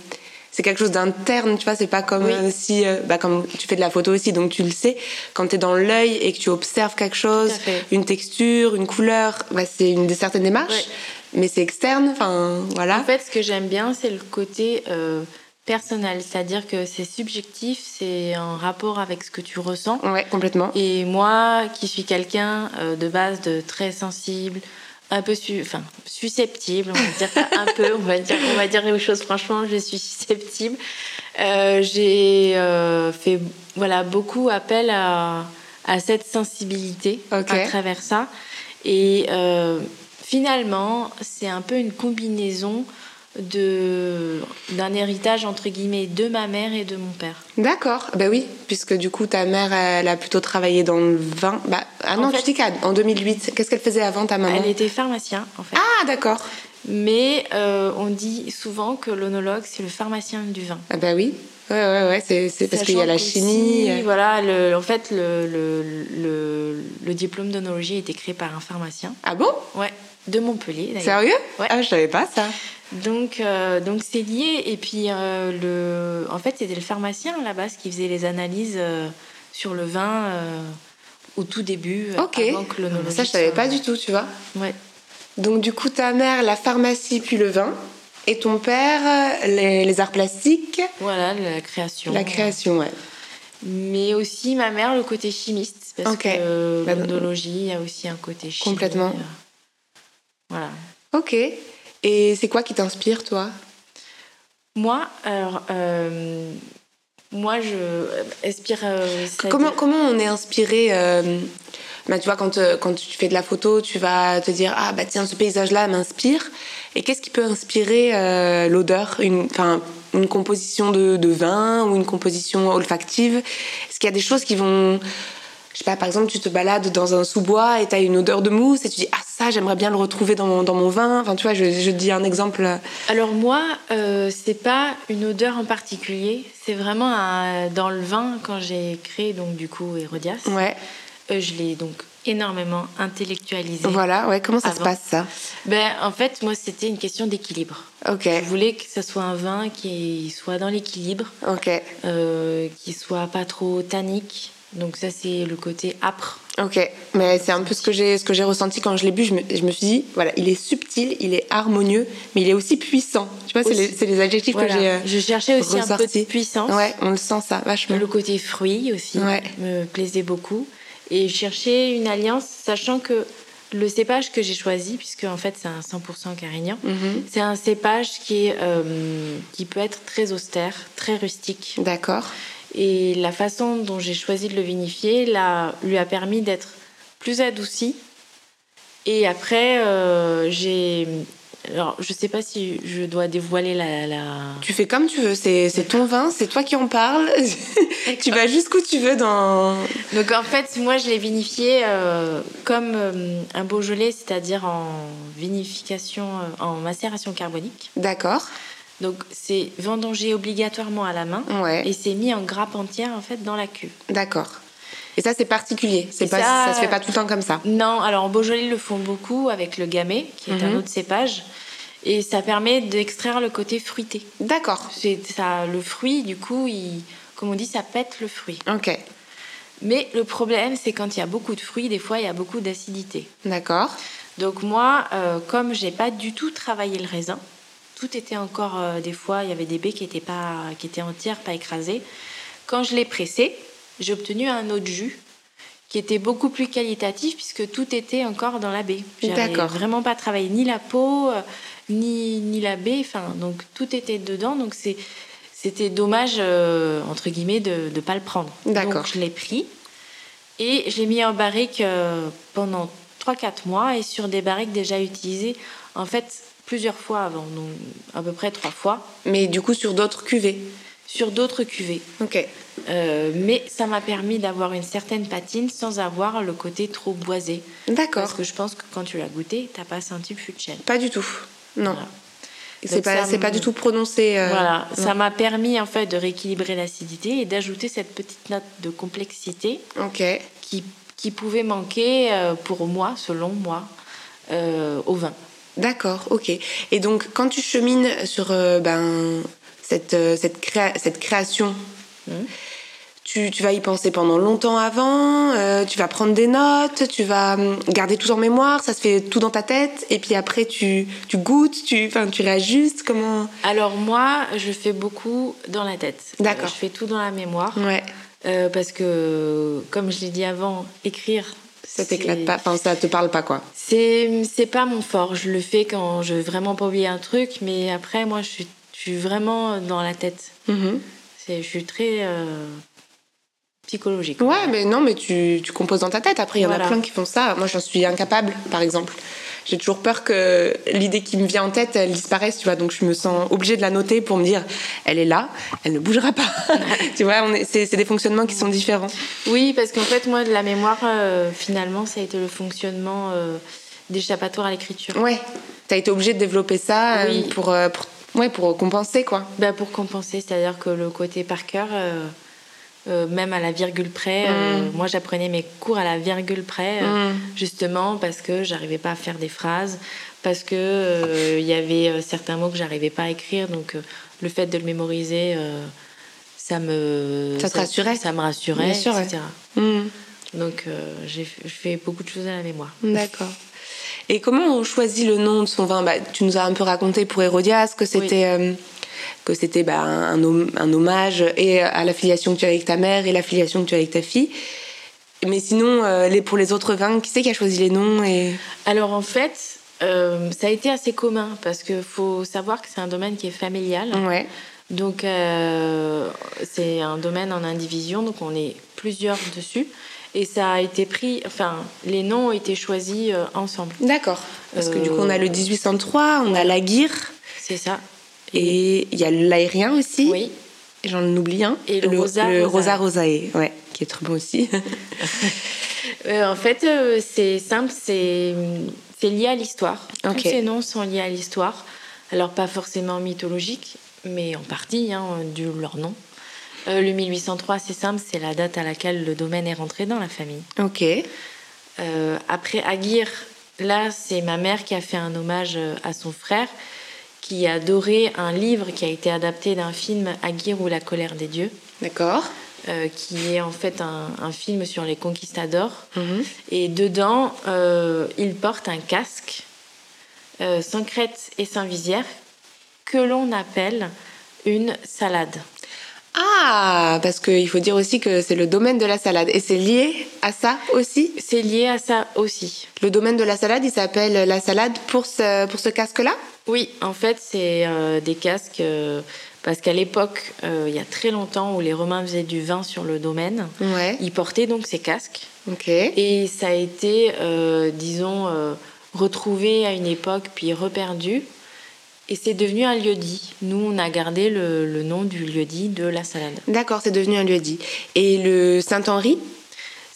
c'est quelque chose d'interne, tu vois, c'est pas comme euh, si, euh, bah, comme tu fais de la photo aussi, donc tu le sais, quand tu es dans l'œil et que tu observes quelque chose, une texture, une couleur, bah, c'est une certaine démarche, mais c'est externe, enfin, voilà. En fait, ce que j'aime bien, c'est le côté euh, personnel, c'est-à-dire que c'est subjectif, c'est en rapport avec ce que tu ressens. Ouais, complètement. Et moi, qui suis quelqu'un de base de très sensible, un peu enfin, susceptible, on va dire un peu, on va dire, on va dire les choses franchement, je suis susceptible. Euh, j'ai euh, fait voilà, beaucoup appel à, à cette sensibilité à travers ça. Et euh, finalement, c'est un peu une combinaison de d'un héritage entre guillemets de ma mère et de mon père. D'accord, ben oui, puisque du coup ta mère elle a plutôt travaillé dans le vin. Bah, ah non, tu dis qu'en 2008, qu'est-ce qu'elle faisait avant ta maman? Elle était pharmacien en fait. Ah d'accord. Mais euh, on dit souvent que l'onologue c'est le pharmacien du vin. Ah bah oui. Ouais, ouais, ouais, c'est, parce qu'il y a la chimie. Euh. voilà, le, en fait, le, le, le, le diplôme d'onologie a été créé par un pharmacien. Ah bon? Ouais, de Montpellier d'ailleurs. Sérieux? Ouais. Ah, je savais pas ça. Donc, euh, donc c'est lié. Et puis, euh, le... en fait, c'était le pharmacien à la base qui faisait les analyses euh, sur le vin au tout début. Ok. ça, je savais pas du tout, tu vois. Ouais. Donc, du coup, ta mère, la pharmacie puis le vin. Et ton père, les, arts plastiques. Voilà, la création. La création, ouais. Mais aussi ma mère, le côté chimiste. Parce que bah, il y a aussi un côté chimiste. Complètement. Voilà. Ok. Et c'est quoi qui t'inspire, toi? Moi, alors, euh, moi, je inspire. Euh, comment, comment on est inspiré euh, bah, Tu vois, quand, quand tu fais de la photo, tu vas te dire Ah, bah tiens, ce paysage-là m'inspire. Et qu'est-ce qui peut inspirer l'odeur? Une, une composition de, de, vin ou une composition olfactive? Est-ce qu'il y a des choses qui vont je sais pas, par exemple, tu te balades dans un sous-bois et tu as une odeur de mousse et tu dis, ah ça, j'aimerais bien le retrouver dans mon, dans mon vin. Enfin, tu vois, je, je dis un exemple. Alors moi, euh, c'est pas une odeur en particulier, c'est vraiment dans le vin, quand j'ai créé donc du coup Hérodias, ouais. Euh, je l'ai donc énormément intellectualisé. Voilà, ouais, comment ça se passe ça? Ben, En fait, moi, c'était une question d'équilibre. Ok. Je voulais que ce soit un vin qui soit dans l'équilibre, ok, euh, qui soit pas trop tannique, donc ça, c'est le côté âpre. Ok, mais c'est un peu ce que j'ai ce que j'ai ressenti quand je l'ai bu. Je me, je me, suis dit, voilà, il est subtil, il est harmonieux, mais il est aussi puissant. Tu vois, c'est les, les, adjectifs que j'ai. Euh, je cherchais aussi un peu de puissance. Ouais, on le sent ça vachement. Le côté fruit aussi ouais. me plaisait beaucoup. Et je cherchais une alliance, sachant que le cépage que j'ai choisi, puisque en fait c'est un 100% carignan, mhm. c'est un cépage qui, est, euh, qui peut être très austère, très rustique. D'accord. Et la façon dont j'ai choisi de le vinifier là, lui a permis d'être plus adouci. Et après, euh, j'ai. Alors, je sais pas si je dois dévoiler la. la... Tu fais comme tu veux, c'est ton vin, c'est toi qui en parles. [LAUGHS] tu vas jusqu'où tu veux dans. Donc, en fait, moi, je l'ai vinifié euh, comme euh, un Beaujolais, c'est-à-dire en vinification, en macération carbonique. D'accord. Donc c'est vendangé obligatoirement à la main et c'est mis en grappe entière en fait dans la cuve. D'accord. Et ça c'est particulier, c'est pas ça, se fait pas tout le temps comme ça. Non, alors en Beaujolais ils le font beaucoup avec le gamay qui est un mhm. autre cépage et ça permet d'extraire le côté fruité. D'accord. C'est ça le fruit du coup, il, comme on dit ça pète le fruit. OK. Mais le problème, c'est quand il y a beaucoup de fruits, des fois, il y a beaucoup d'acidité. D'accord. Donc moi, euh, comme j'ai pas du tout travaillé le raisin, tout était encore euh, des fois, il y avait des baies qui étaient pas, qui étaient entières, pas écrasées. Quand je l'ai pressé, j'ai obtenu un autre jus qui était beaucoup plus qualitatif puisque tout était encore dans la baie. J'avais vraiment pas travaillé ni la peau, euh, ni, ni la baie, enfin donc tout était dedans. Donc c'est c'était dommage euh, entre guillemets de ne pas le prendre. D'accord. Donc je l'ai pris et je l'ai mis en barrique euh, pendant 3-4 mois et sur des barriques déjà utilisées en fait plusieurs fois avant, donc à peu près trois fois Mais du coup, sur d'autres cuvées. sur d'autres cuvées. Ok. Euh, mais ça m'a permis d'avoir une certaine patine sans avoir le côté trop boisé. D'accord. Parce que je pense que quand tu l'as goûté, t'as pas senti le fût de chêne. Pas du tout. Non. Voilà. C'est pas, c'est pas du tout prononcé. euh, voilà, non. ça m'a permis en fait de rééquilibrer l'acidité et d'ajouter cette petite note de complexité Ok. qui, qui pouvait manquer euh, pour moi, selon moi, euh, au vin. D'accord, ok. Et donc, quand tu chemines sur euh, ben, cette, euh, cette, créa- cette création, Mhm. tu, tu vas y penser pendant longtemps avant, euh, tu vas prendre des notes, tu vas hum, garder tout en mémoire, ça se fait tout dans ta tête, et puis après tu, tu goûtes, tu, tu réajustes, comment? Alors moi, je fais beaucoup dans la tête. D'accord. Je fais tout dans la mémoire. Ouais, parce que, comme je l'ai dit avant, écrire. Ça t'éclate pas, enfin ça te parle pas quoi. C'est, c'est pas mon fort. Je le fais quand je veux vraiment pas oublier un truc, mais après, moi, je suis, je suis vraiment dans la tête. Mhm. C'est, je suis très euh, psychologique. Ouais, mais non, mais tu, tu composes dans ta tête. Après, il y en Voilà. a plein qui font ça. Moi, j'en suis incapable, par exemple. J'ai toujours peur que l'idée qui me vient en tête, elle disparaisse, tu vois. Donc, je me sens obligée de la noter pour me dire, elle est là, elle ne bougera pas. [LAUGHS] tu vois, c'est des fonctionnements qui sont différents. Oui, parce qu'en fait, moi, de la mémoire, euh, finalement, ça a été le fonctionnement euh, d'échappatoire à l'écriture. Ouais, t'as été obligée de développer ça euh, pour, euh, pour, ouais, pour compenser, quoi. Bah, pour compenser, c'est-à-dire que le côté par cœur, euh, même à la virgule près, euh, Mm. moi j'apprenais mes cours à la virgule près, euh, Mm. justement parce que j'arrivais pas à faire des phrases, parce que il y avait certains mots que j'arrivais pas à écrire, donc le fait de le mémoriser, ça me Ça te rassurait? ça me rassurait, Bien sûr, ouais. etc. Mm. Donc j'ai je fais beaucoup de choses à la mémoire. D'accord. Et comment on choisit le nom de son vin? Bah, Tu nous as un peu raconté pour Hérodias que c'était que c'était bah, un, hom- un hommage et à l'affiliation que tu as avec ta mère et l'affiliation que tu as avec ta fille. Mais sinon, euh, les, pour les autres vins, qui c'est qui a choisi les noms et... Alors en fait, euh, ça a été assez commun parce qu'il faut savoir que c'est un domaine qui est familial. Ouais. Donc, euh, c'est un domaine en indivision, donc on est plusieurs dessus. Et ça a été pris, enfin, les noms ont été choisis euh, ensemble. D'accord. Parce que du coup, on a le Euh, 1803, on a l'Aguirre C'est ça. Et il y a l'aérien aussi. Oui. J'en oublie un. Et le Rosa le Rosae. Rosa Rosae, ouais, qui est très bon aussi. [LAUGHS] [LAUGHS] Euh, en fait, euh, c'est simple, c'est lié à l'histoire. Tous ces noms sont liés à l'histoire. Alors, pas forcément mythologique, mais en partie, hein, dû leur nom. Euh, le 1803, c'est simple, c'est la date à laquelle le domaine est rentré dans la famille. ok. Euh, après Aguirre, là, c'est ma mère qui a fait un hommage à son frère, qui a adoré un livre qui a été adapté d'un film Aguirre ou la colère des dieux, D'accord. euh, qui est en fait un, un film sur les conquistadors. Mhm. Et dedans, euh, il porte un casque euh, sans crête et sans visière que l'on appelle une salade. Ah, parce qu'il faut dire aussi que c'est le domaine de la salade. Et c'est lié à ça aussi? C'est lié à ça aussi. Le domaine de la salade, il s'appelle la salade pour ce, pour ce casque-là? Oui, en fait, c'est euh, des casques euh, parce qu'à l'époque, euh, il y a très longtemps, où les Romains faisaient du vin sur le domaine, Ouais. ils portaient donc ces casques. Et ça a été, disons, retrouvé à une époque, puis reperdu. Et c'est devenu un lieu-dit. Nous, on a gardé le, le nom du lieu-dit de la salade. D'accord, c'est devenu un lieu-dit. Et le Saint-Henri?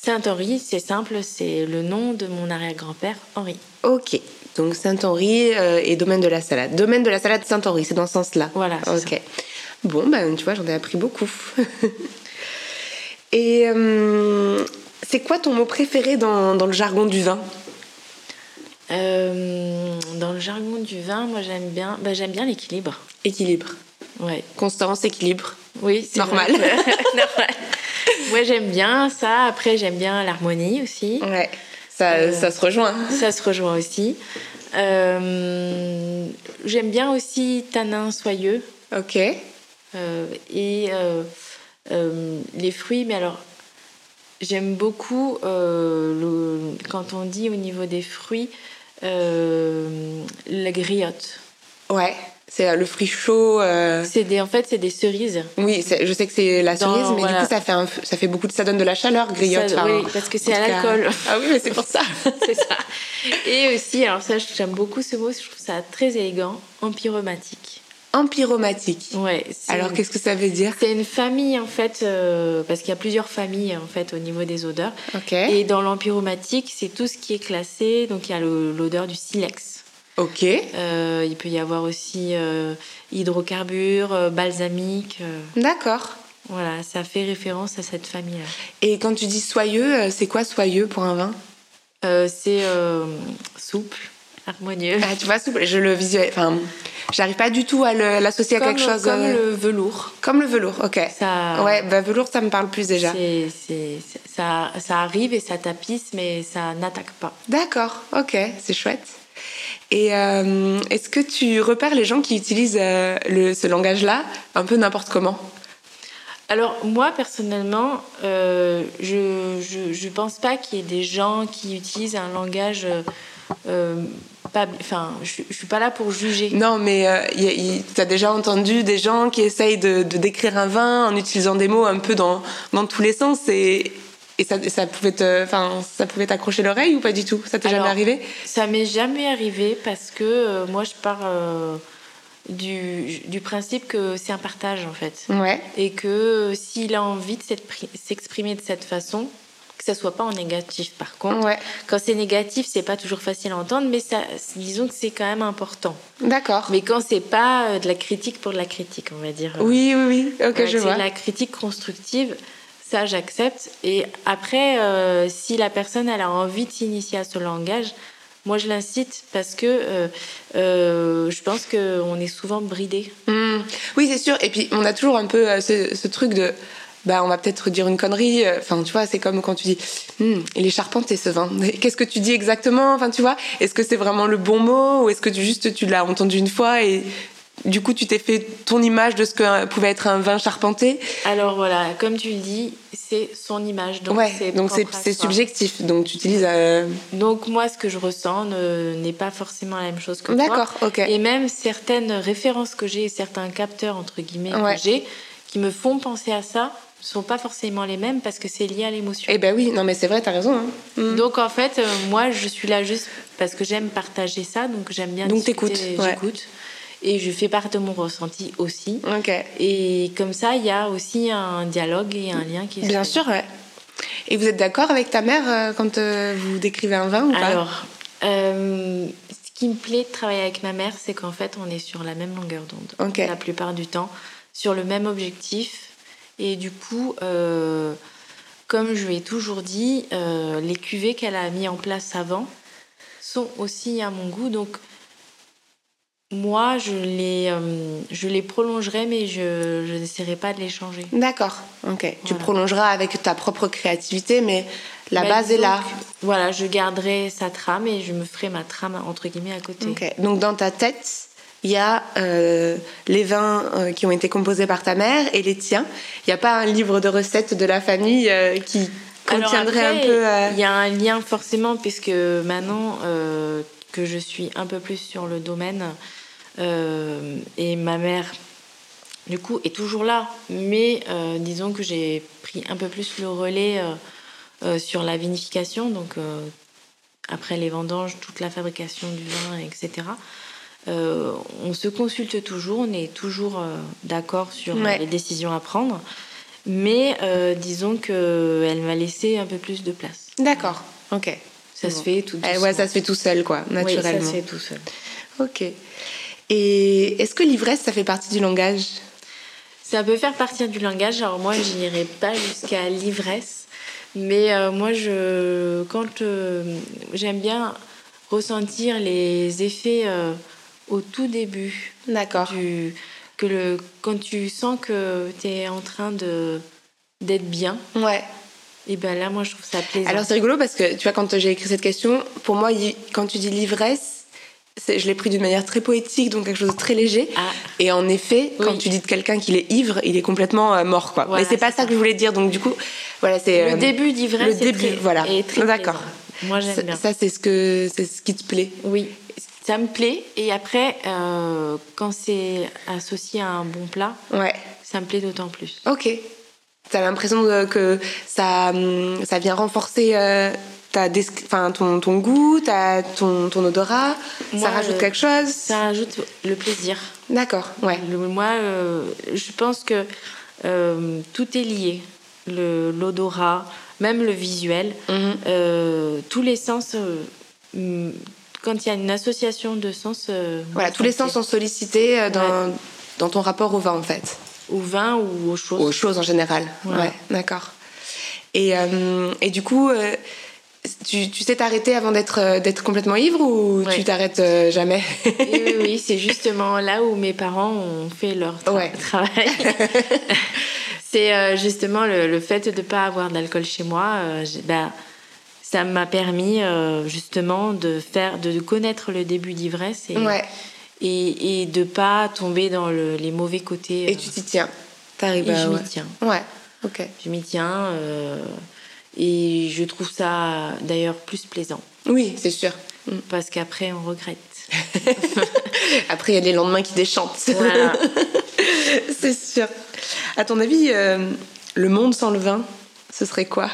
Saint-Henri, c'est simple, c'est le nom de mon arrière-grand-père, Henri. Ok. Donc Saint-Henri euh, et domaine de la salade. Domaine de la salade Saint-Henri, c'est dans ce sens-là. Voilà, Ok. Bon, ben tu vois, j'en ai appris beaucoup. [LAUGHS] et euh, c'est quoi ton mot préféré dans, dans le jargon du vin? Euh, dans le jargon du vin, moi j'aime bien, bah, j'aime bien l'équilibre. Équilibre. Ouais. Constance, équilibre. Oui, c'est Normal. vrai. [LAUGHS] Normal. Moi, j'aime bien ça. Après, j'aime bien l'harmonie aussi. Ouais, ça, euh, ça, se rejoint. Ça se rejoint aussi. Euh, j'aime bien aussi Tanin Soyeux. Ok. Et les fruits, mais alors, j'aime beaucoup le, quand on dit au niveau des fruits, la griotte. Ouais. C'est euh, le fruit chaud. Euh. C'est des, en fait, c'est des cerises. Oui, je sais que c'est la cerise, mais du coup, ça fait, ça fait beaucoup, de, ça donne de la chaleur, griotte. oui, parce que c'est à l'alcool. [LAUGHS] Ah oui, mais c'est pour ça. [LAUGHS] c'est ça. Et aussi, alors ça, j'aime beaucoup ce mot, je trouve ça très élégant, empyromatique. Empyromatique. Ouais. Alors, qu'est-ce que ça veut dire? C'est une famille, en fait, euh, parce qu'il y a plusieurs familles, en fait, au niveau des odeurs. Et dans l'empyromatique, c'est tout ce qui est classé. Donc, il y a l'odeur du silex. Ok. Euh, il peut y avoir aussi euh, hydrocarbures, balsamique. D'accord. Voilà, ça fait référence à cette famille-là. Et quand tu dis soyeux, c'est quoi soyeux pour un vin? C'est souple, harmonieux. Ah, tu vois, souple, je le visualise. Enfin, j'arrive pas du tout à l'associer à quelque chose. Comme le velours. Comme le velours, ok. Ça, ouais, bah, velours, ça me parle plus déjà. C'est, ça, ça arrive et ça tapisse, mais ça n'attaque pas. D'accord, ok, c'est chouette. Et euh, est-ce que tu repères les gens qui utilisent euh, le, ce langage-là un peu n'importe comment? Alors moi personnellement, euh, je, ne pense pas qu'il y ait des gens qui utilisent un langage pas, enfin, je, ne suis pas là pour juger. Non, mais tu as déjà entendu des gens qui essayent de, de, décrire un vin en utilisant des mots un peu dans, dans tous les sens et, et ça, ça pouvait te, enfin, ça pouvait t'accrocher l'oreille ou pas du tout? Ça t'est jamais arrivé? Ça m'est jamais arrivé parce que euh, moi je pars euh, du, du, principe que c'est un partage en fait. Ouais. Et que euh, s'il a envie de s'exprimer de cette façon, que ça soit pas en négatif par contre. Ouais. Quand c'est négatif, c'est pas toujours facile à entendre, mais ça, disons que c'est quand même important. D'accord. Mais quand c'est pas de la critique pour de la critique, on va dire. Oui, oui, oui. Ok, je vois. La critique constructive ça j'accepte. Et après, euh, si la personne elle a envie de s'initier à ce langage, moi je l'incite parce que euh, euh, je pense qu'on est souvent bridé. Mmh. Oui, c'est sûr. Et puis on a toujours un peu ce, truc de. Bah, on va peut-être dire une connerie. Enfin, tu vois, c'est comme quand tu dis mmh, il est charpenté ce vin. [LAUGHS] Qu'est-ce que tu dis exactement? Enfin, tu vois, est-ce que c'est vraiment le bon mot ou est-ce que tu, juste tu l'as entendu une fois et du coup, tu t'es fait ton image de ce que pouvait être un vin charpenté? Alors voilà, comme tu le dis, c'est son image. Donc c'est donc c'est subjectif. Donc tu utilises. Euh, donc moi, ce que je ressens n'est pas forcément la même chose que toi. D'accord, ok. Et même certaines références que j'ai, certains capteurs entre guillemets que j'ai, qui me font penser à ça, sont pas forcément les mêmes parce que c'est lié à l'émotion. Eh ben oui, non mais c'est vrai, tu as raison. Hein. Mm. Donc en fait, euh, moi je suis là juste parce que j'aime partager ça, donc j'aime bien donc t'écoutes, j'écoute et je fais part de mon ressenti aussi. Ok. Et comme ça, il y a aussi un dialogue et un lien qui se Bien sûr, ouais. Et vous êtes d'accord avec ta mère euh, quand euh, vous décrivez un vin ou pas? Alors, ce qui me plaît de travailler avec ma mère, c'est qu'en fait, on est sur la même longueur d'onde. La plupart du temps, sur le même objectif. Et du coup, comme je lui ai toujours dit, les cuvées qu'elle a mis en place avant sont aussi à mon goût. Donc, moi, je les, euh, je les prolongerai, mais je, n'essaierai pas de les changer. D'accord, ok. Tu prolongeras avec ta propre créativité, mais la base est là. Voilà, je garderai sa trame et je me ferai ma trame, entre guillemets, à côté. Ok, donc dans ta tête, il y a euh, les vins euh, qui ont été composés par ta mère et les tiens. Il n'y a pas un livre de recettes de la famille qui contiendrait un peu... Il y a un lien forcément, puisque maintenant que je suis un peu plus sur le domaine... Euh, et ma mère, du coup, est toujours là. Mais euh, disons que j'ai pris un peu plus le relais euh, sur la vinification. Donc, après les vendanges, toute la fabrication du vin, etc. on se consulte toujours, on est toujours d'accord sur les décisions à prendre. Mais disons qu'elle m'a laissé un peu plus de place. D'accord, ok. Ça se fait tout seul. ouais, ça se fait tout seul, quoi, naturellement. Oui, ça se fait tout seul. Ok. Et est-ce que l'ivresse, ça fait partie du langage? Ça peut faire partie du langage. Alors moi, je n'irai pas jusqu'à l'ivresse. Mais euh, moi, je, quand euh, j'aime bien ressentir les effets euh, au tout début. D'accord. Que le, quand tu sens que tu es en train de d'être bien. Ouais. Et ben là, moi, je trouve ça plaisant. Alors c'est rigolo parce que tu vois, quand j'ai écrit cette question, pour moi, quand tu dis l'ivresse, je l'ai pris d'une manière très poétique, donc quelque chose de très léger. Ah. Et en effet, quand tu dis de quelqu'un qu'il est ivre, il est complètement euh, mort, quoi. Mais c'est pas ça, que je voulais dire. Donc du coup, voilà, c'est le euh, début d'ivresse. Le début, voilà. D'accord. Moi, j'aime bien. Ça, c'est ce que c'est ce qui te plaît. Oui, ça me plaît. Et après, euh, quand c'est associé à un bon plat, ouais. ça me plaît d'autant plus. Ok. T'as l'impression que ça, hum, ça vient renforcer enfin, ton, ton goût, ton, ton odorat? Ça rajoute quelque chose? Ça rajoute le plaisir. D'accord, ouais. moi, euh, je pense que euh, tout est lié. L'odorat, même le visuel, mhm. euh, tous les sens. Quand il y a une association de sens. voilà, tous les sens sont sollicités dans, dans ton rapport au vin, en fait. Au vin ou aux choses Aux choses en général. Ouais, d'accord. Et, et, du coup, tu, tu, sais t'arrêter avant d'être euh, d'être complètement ivre ou tu t'arrêtes euh, jamais? Oui, oui, c'est justement là où mes parents ont fait leur travail. [LAUGHS] c'est euh, justement le, fait de ne pas avoir d'alcool chez moi. bah, ça m'a permis justement de faire, de connaître le début d'ivresse et, et, et, de pas tomber dans le, les mauvais côtés. Et tu t'y tiens. T'arrives à. Je m'y tiens. Ouais. Ok. Je m'y tiens. Et je trouve ça d'ailleurs plus plaisant. Oui, c'est sûr. Mm. Parce qu'après, on regrette. [LAUGHS] Après, il y a les lendemains qui déchantent. Voilà. [LAUGHS] c'est sûr. À ton avis, euh, le monde sans le vin, ce serait quoi?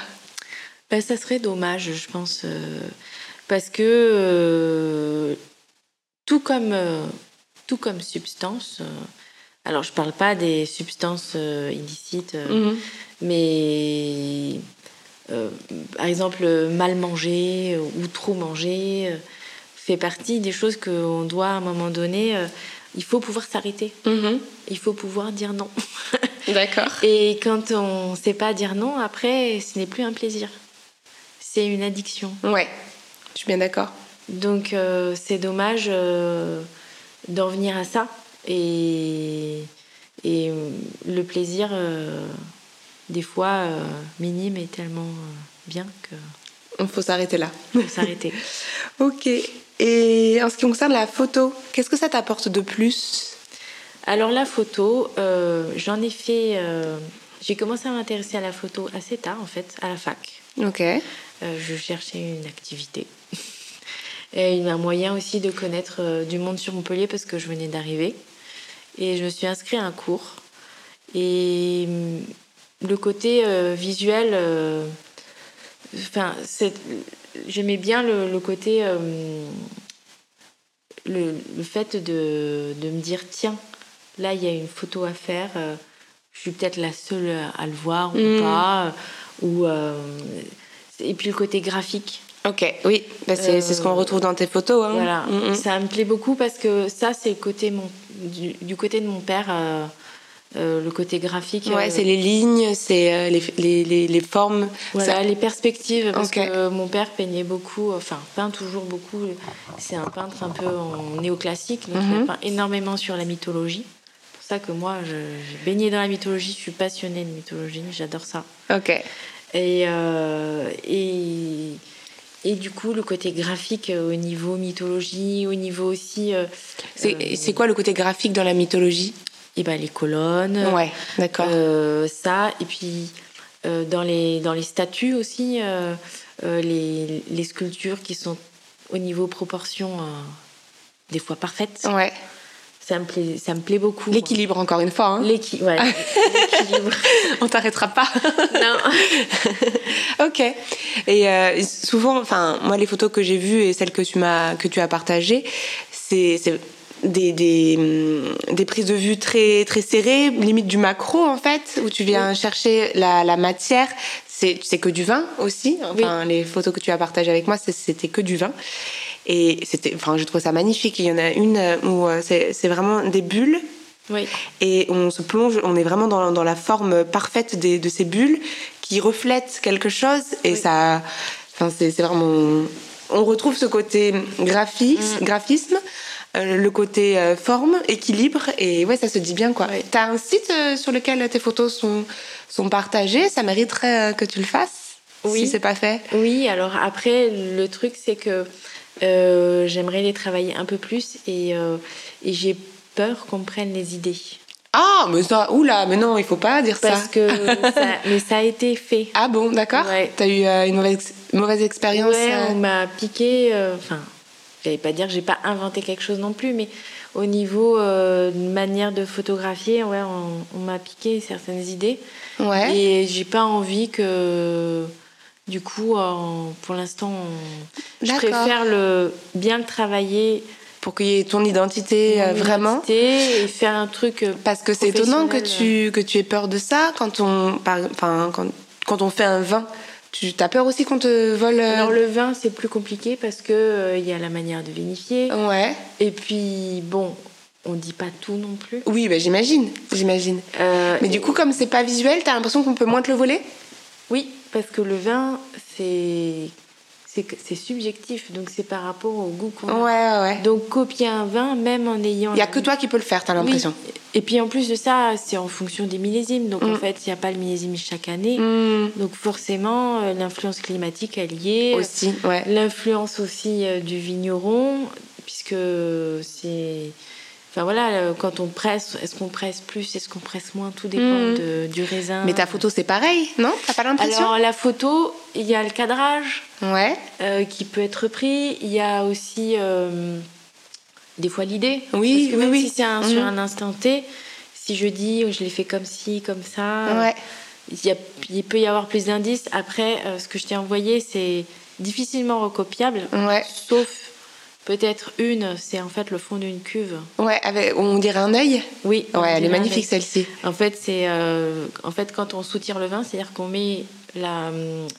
Ben, Ça serait dommage, je pense. Euh, parce que euh, tout, comme, tout comme substance, alors je ne parle pas des substances illicites, mm-hmm. mais euh, par exemple, mal manger ou trop manger euh, fait partie des choses qu'on doit à un moment donné. Euh, il faut pouvoir s'arrêter. Mm-hmm. Il faut pouvoir dire non. [LAUGHS] D'accord. Et quand on ne sait pas dire non, après, ce n'est plus un plaisir. C'est une addiction. Ouais, je suis bien d'accord. Donc, c'est dommage d'en venir à ça. Et, et le plaisir des fois euh, minime et tellement euh, bien que. Il faut s'arrêter là. Il faut s'arrêter. [LAUGHS] ok. Et en ce qui concerne la photo, qu'est-ce que ça t'apporte de plus? Alors la photo, euh, j'en ai fait. j'ai commencé à m'intéresser à la photo assez tard en fait, à la fac. Ok. Je cherchais une activité. [LAUGHS] Et un moyen aussi de connaître du monde sur Montpellier parce que je venais d'arriver. Et je me suis inscrite à un cours. Et le côté euh, visuel, euh, enfin, j'aimais bien le, côté, euh, le, fait de, me dire tiens, là il y a une photo à faire, je suis peut-être la seule à le voir ou mm. pas, ou et puis le côté graphique. Ok, oui, bah, c'est ce qu'on retrouve dans tes photos. Hein. Voilà, mm, mm. ça me plaît beaucoup parce que ça, c'est côté mon, du, côté de mon père. Euh, le côté graphique. Ouais, euh, c'est les lignes, c'est euh, les, les, les, les, formes. Voilà, les perspectives. Parce que mon père peignait beaucoup, enfin, peint toujours beaucoup. C'est un peintre un peu en néoclassique, donc il mhm. peint énormément sur la mythologie. C'est pour ça que moi, j'ai baigné dans la mythologie, je suis passionnée de mythologie, j'adore ça. Ok. Et, et, et du coup, le côté graphique au niveau mythologie, au niveau aussi. c'est quoi le côté graphique dans la mythologie? Et ben, les colonnes. Ouais, d'accord. Euh, ça, et puis euh, dans, les, dans les statues aussi, euh, les, les, sculptures qui sont au niveau proportion des fois parfaites. Ouais. Ça me plaît, ça me plaît beaucoup. L'équilibre, encore une fois. Hein. [LAUGHS] L'équilibre. On t'arrêtera pas. non. [LAUGHS] ok. Et souvent, enfin, moi, les photos que j'ai vues et celles que tu m'as que tu as partagées, c'est des, des, hum, des, prises de vue très, très serrées, limite du macro en fait, où tu viens chercher la, la matière. C'est, c'est que du vin aussi. Enfin, les photos que tu as partagées avec moi, c'était que du vin. Et c'était, enfin, je trouve ça magnifique. Il y en a une où euh, c'est, vraiment des bulles. Oui. Et on se plonge, on est vraiment dans, dans la forme parfaite des, de ces bulles qui reflètent quelque chose. Et ça, enfin, c'est, vraiment. On retrouve ce côté graphisme, mm. graphisme le côté forme, équilibre, et ouais, ça se dit bien quoi. T'as un site sur lequel tes photos sont, sont partagées, ça mériterait que tu le fasses oui. si c'est pas fait. Oui, alors après, le truc c'est que j'aimerais les travailler un peu plus et, et j'ai peur qu'on prenne les idées. Ah, mais ça, oula, mais non, il faut pas dire ça. Parce que ça, mais ça a été fait. Ah bon, d'accord. Ouais. T'as eu euh, une mauvaise, mauvaise expérience Ouais, euh? on m'a piqué. Euh, enfin, j'allais pas dire, j'ai pas inventé quelque chose non plus, mais au niveau de manière de photographier, ouais, on, m'a piqué certaines idées. Ouais. Et j'ai pas envie que. Du coup, pour l'instant, je préfère le, bien le travailler pour qu'il y ait ton identité euh, vraiment et faire un truc euh, parce que c'est étonnant que tu que tu aies peur de ça quand on enfin quand, quand on fait un vin tu as peur aussi qu'on te vole euh, Alors le vin c'est plus compliqué parce que il y a la manière de vinifier. Ouais. Et puis bon, on dit pas tout non plus. Oui, bah, j'imagine, j'imagine. Mais du coup comme c'est pas visuel, tu as l'impression qu'on peut moins te le voler? Oui, parce que le vin c'est c'est subjectif, donc c'est par rapport au goût qu'on a. Ouais, ouais. Donc copier un vin, même en ayant. Il n'y a que toi qui peux le faire, tu as l'impression. Et puis en plus de ça, c'est en fonction des millésimes. Donc en mm. fait, il n'y a pas le millésime chaque année. Mm. Donc forcément, euh, l'influence climatique est liée. Aussi, ouais. L'influence aussi euh, du vigneron, puisque c'est Enfin voilà, euh, quand on presse, est-ce qu'on presse plus, est-ce qu'on presse moins, tout dépend hmm. du raisin. Mais ta photo c'est pareil, non? T'as pas l'impression? Alors la photo, il y a le cadrage, ouais, euh, qui peut être pris. Il y a aussi euh, des fois l'idée. Oui, Parce que oui, si c'est sur hmm. un instant T, si je dis oh, je l'ai fait comme ci, comme ça, ouais. il, il peut y avoir plus d'indices. Après, ce que je t'ai envoyé, c'est difficilement recopiable, ouais. sauf Peut-être une, c'est en fait le fond d'une cuve. Ouais, avec, on dirait un œil? Oui. Ouais, elle est magnifique celle-ci. En fait, c'est euh, en fait quand on soutire le vin, c'est-à-dire qu'on met la,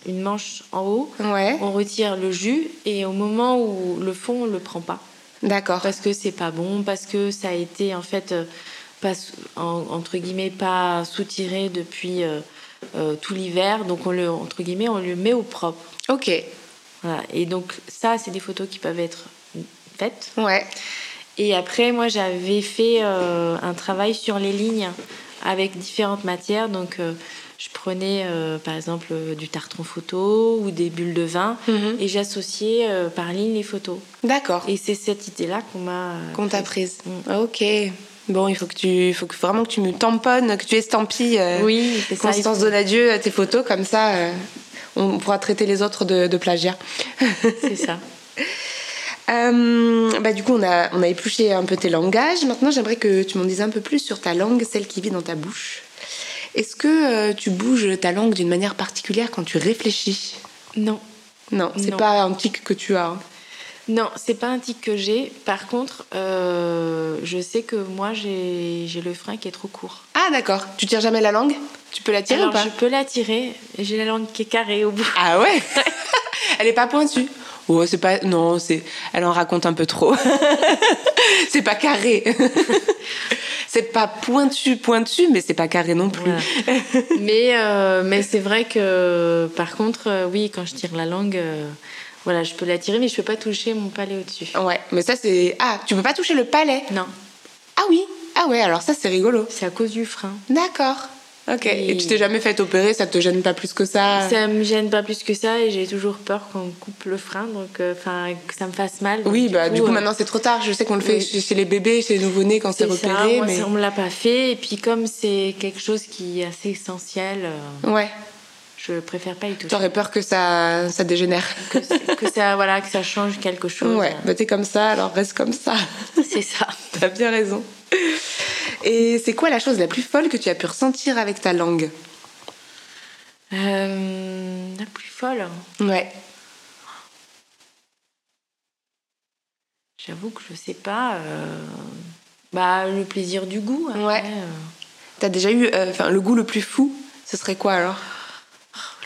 une manche en haut, ouais. on retire le jus et au moment où le fond, on le prend pas. D'accord. Parce que c'est pas bon, parce que ça a été en fait euh, pas entre guillemets pas soutiré depuis euh, tout l'hiver, donc on le entre guillemets on le met au propre. Ok. Voilà. Et donc ça, c'est des photos qui peuvent être fait. Ouais. Et après, moi, j'avais fait euh, un travail sur les lignes avec différentes matières. Donc, euh, je prenais euh, par exemple du tartron photo ou des bulles de vin mhm. et j'associais par ligne les photos. D'accord. Et c'est cette idée-là qu'on m'a. Qu'on t'a prise. Mm. Ok. Bon, il faut que tu, faut que vraiment que tu me tamponnes, que tu estampilles. oui, c'est ça. Constance Donadieu, tes photos, comme ça, on pourra traiter les autres de, de plagiat. c'est ça. [LAUGHS] Euh, bah, du coup, on a, on a épluché un peu tes langages. Maintenant, j'aimerais que tu m'en dises un peu plus sur ta langue, celle qui vit dans ta bouche. Est-ce que euh, tu bouges ta langue d'une manière particulière quand tu réfléchis? Non. Non, c'est pas un tic que tu as. Non, c'est pas un tic que j'ai. Par contre, euh, je sais que moi, j'ai le frein qui est trop court. Ah, d'accord. Tu tires jamais la langue? Tu peux la tirer ou pas? Je peux la tirer. J'ai la langue qui est carrée au bout. Ah ouais? [LAUGHS] Elle est pas pointue? Oh, c'est pas. Non, c'est. Elle en raconte un peu trop. [LAUGHS] c'est pas carré. [LAUGHS] c'est pas pointu, pointu, mais c'est pas carré non plus. mais euh, mais c'est vrai que, par contre, euh, oui, quand je tire la langue. Euh, voilà, je peux la tirer, mais je peux pas toucher mon palais au-dessus. Ouais, mais ça c'est. Ah, tu peux pas toucher le palais? Non. Ah oui Ah ouais, alors ça c'est rigolo. C'est à cause du frein. D'accord. Ok. Et, tu t'es jamais fait opérer, ça te gêne pas plus que ça? Ça me gêne pas plus que ça et j'ai toujours peur qu'on coupe le frein, donc euh, enfin que ça me fasse mal. Oui, bah du coup, euh, maintenant c'est trop tard. Je sais qu'on le fait chez les bébés, chez les nouveau-nés quand c'est repéré. Moi, mais on me l'a pas fait et puis comme c'est quelque chose qui est assez essentiel. Euh, ouais. Je préfère pas y toucher. J'aurais peur que ça, ça dégénère. Que, que, ça, [LAUGHS] voilà, que ça change quelque chose. Ouais, bah t'es comme ça, alors reste comme ça. [LAUGHS] C'est ça. T'as bien raison. Et c'est quoi la chose la plus folle que tu as pu ressentir avec ta langue? Euh, La plus folle? Ouais. J'avoue que je sais pas. Euh, bah, le plaisir du goût. ouais. Euh. T'as déjà eu enfin le goût le plus fou Ce serait quoi alors?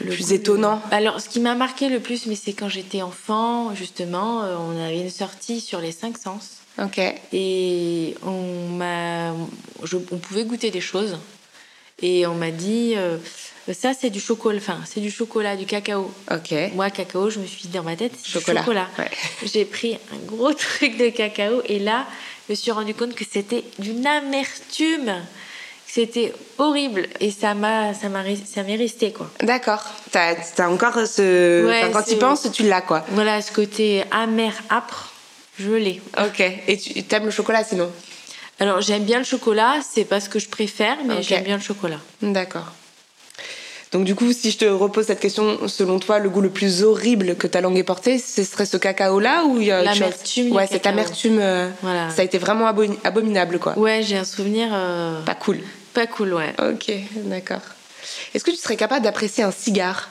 Le plus étonnant Alors, ce qui m'a marqué le plus, mais c'est quand j'étais enfant, justement, on avait une sortie sur les cinq sens. Ok. Et on m'a, on pouvait goûter des choses. Et on m'a dit, euh, Ça, c'est du chocolat, enfin, c'est du chocolat, du cacao. Ok. Moi, cacao, je me suis dit dans ma tête, c'est Chocolat, du chocolat. ouais. [LAUGHS] J'ai pris un gros [LAUGHS] truc de cacao et là, je me suis rendu compte que c'était d'une amertume. C'était horrible et ça m'a, ça m'a, ça m'est resté quoi. D'accord. T'as as encore ce. Ouais, enfin, quand tu penses, tu l'as quoi. Voilà, ce côté amer, âpre, je l'ai. Ok. Et tu aimes le chocolat sinon? Alors j'aime bien le chocolat, c'est pas ce que je préfère, mais j'aime bien le chocolat. D'accord. Donc du coup, si je te repose cette question, selon toi, le goût le plus horrible que ta langue ait porté, ce serait ce cacao-là ou il y a L'amertume Ouais, cette amertume, euh, Voilà. ça a été vraiment abo- abominable, quoi. Ouais, j'ai un souvenir euh, Pas cool. Pas cool, ouais. Ok, d'accord. Est-ce que tu serais capable d'apprécier un cigare?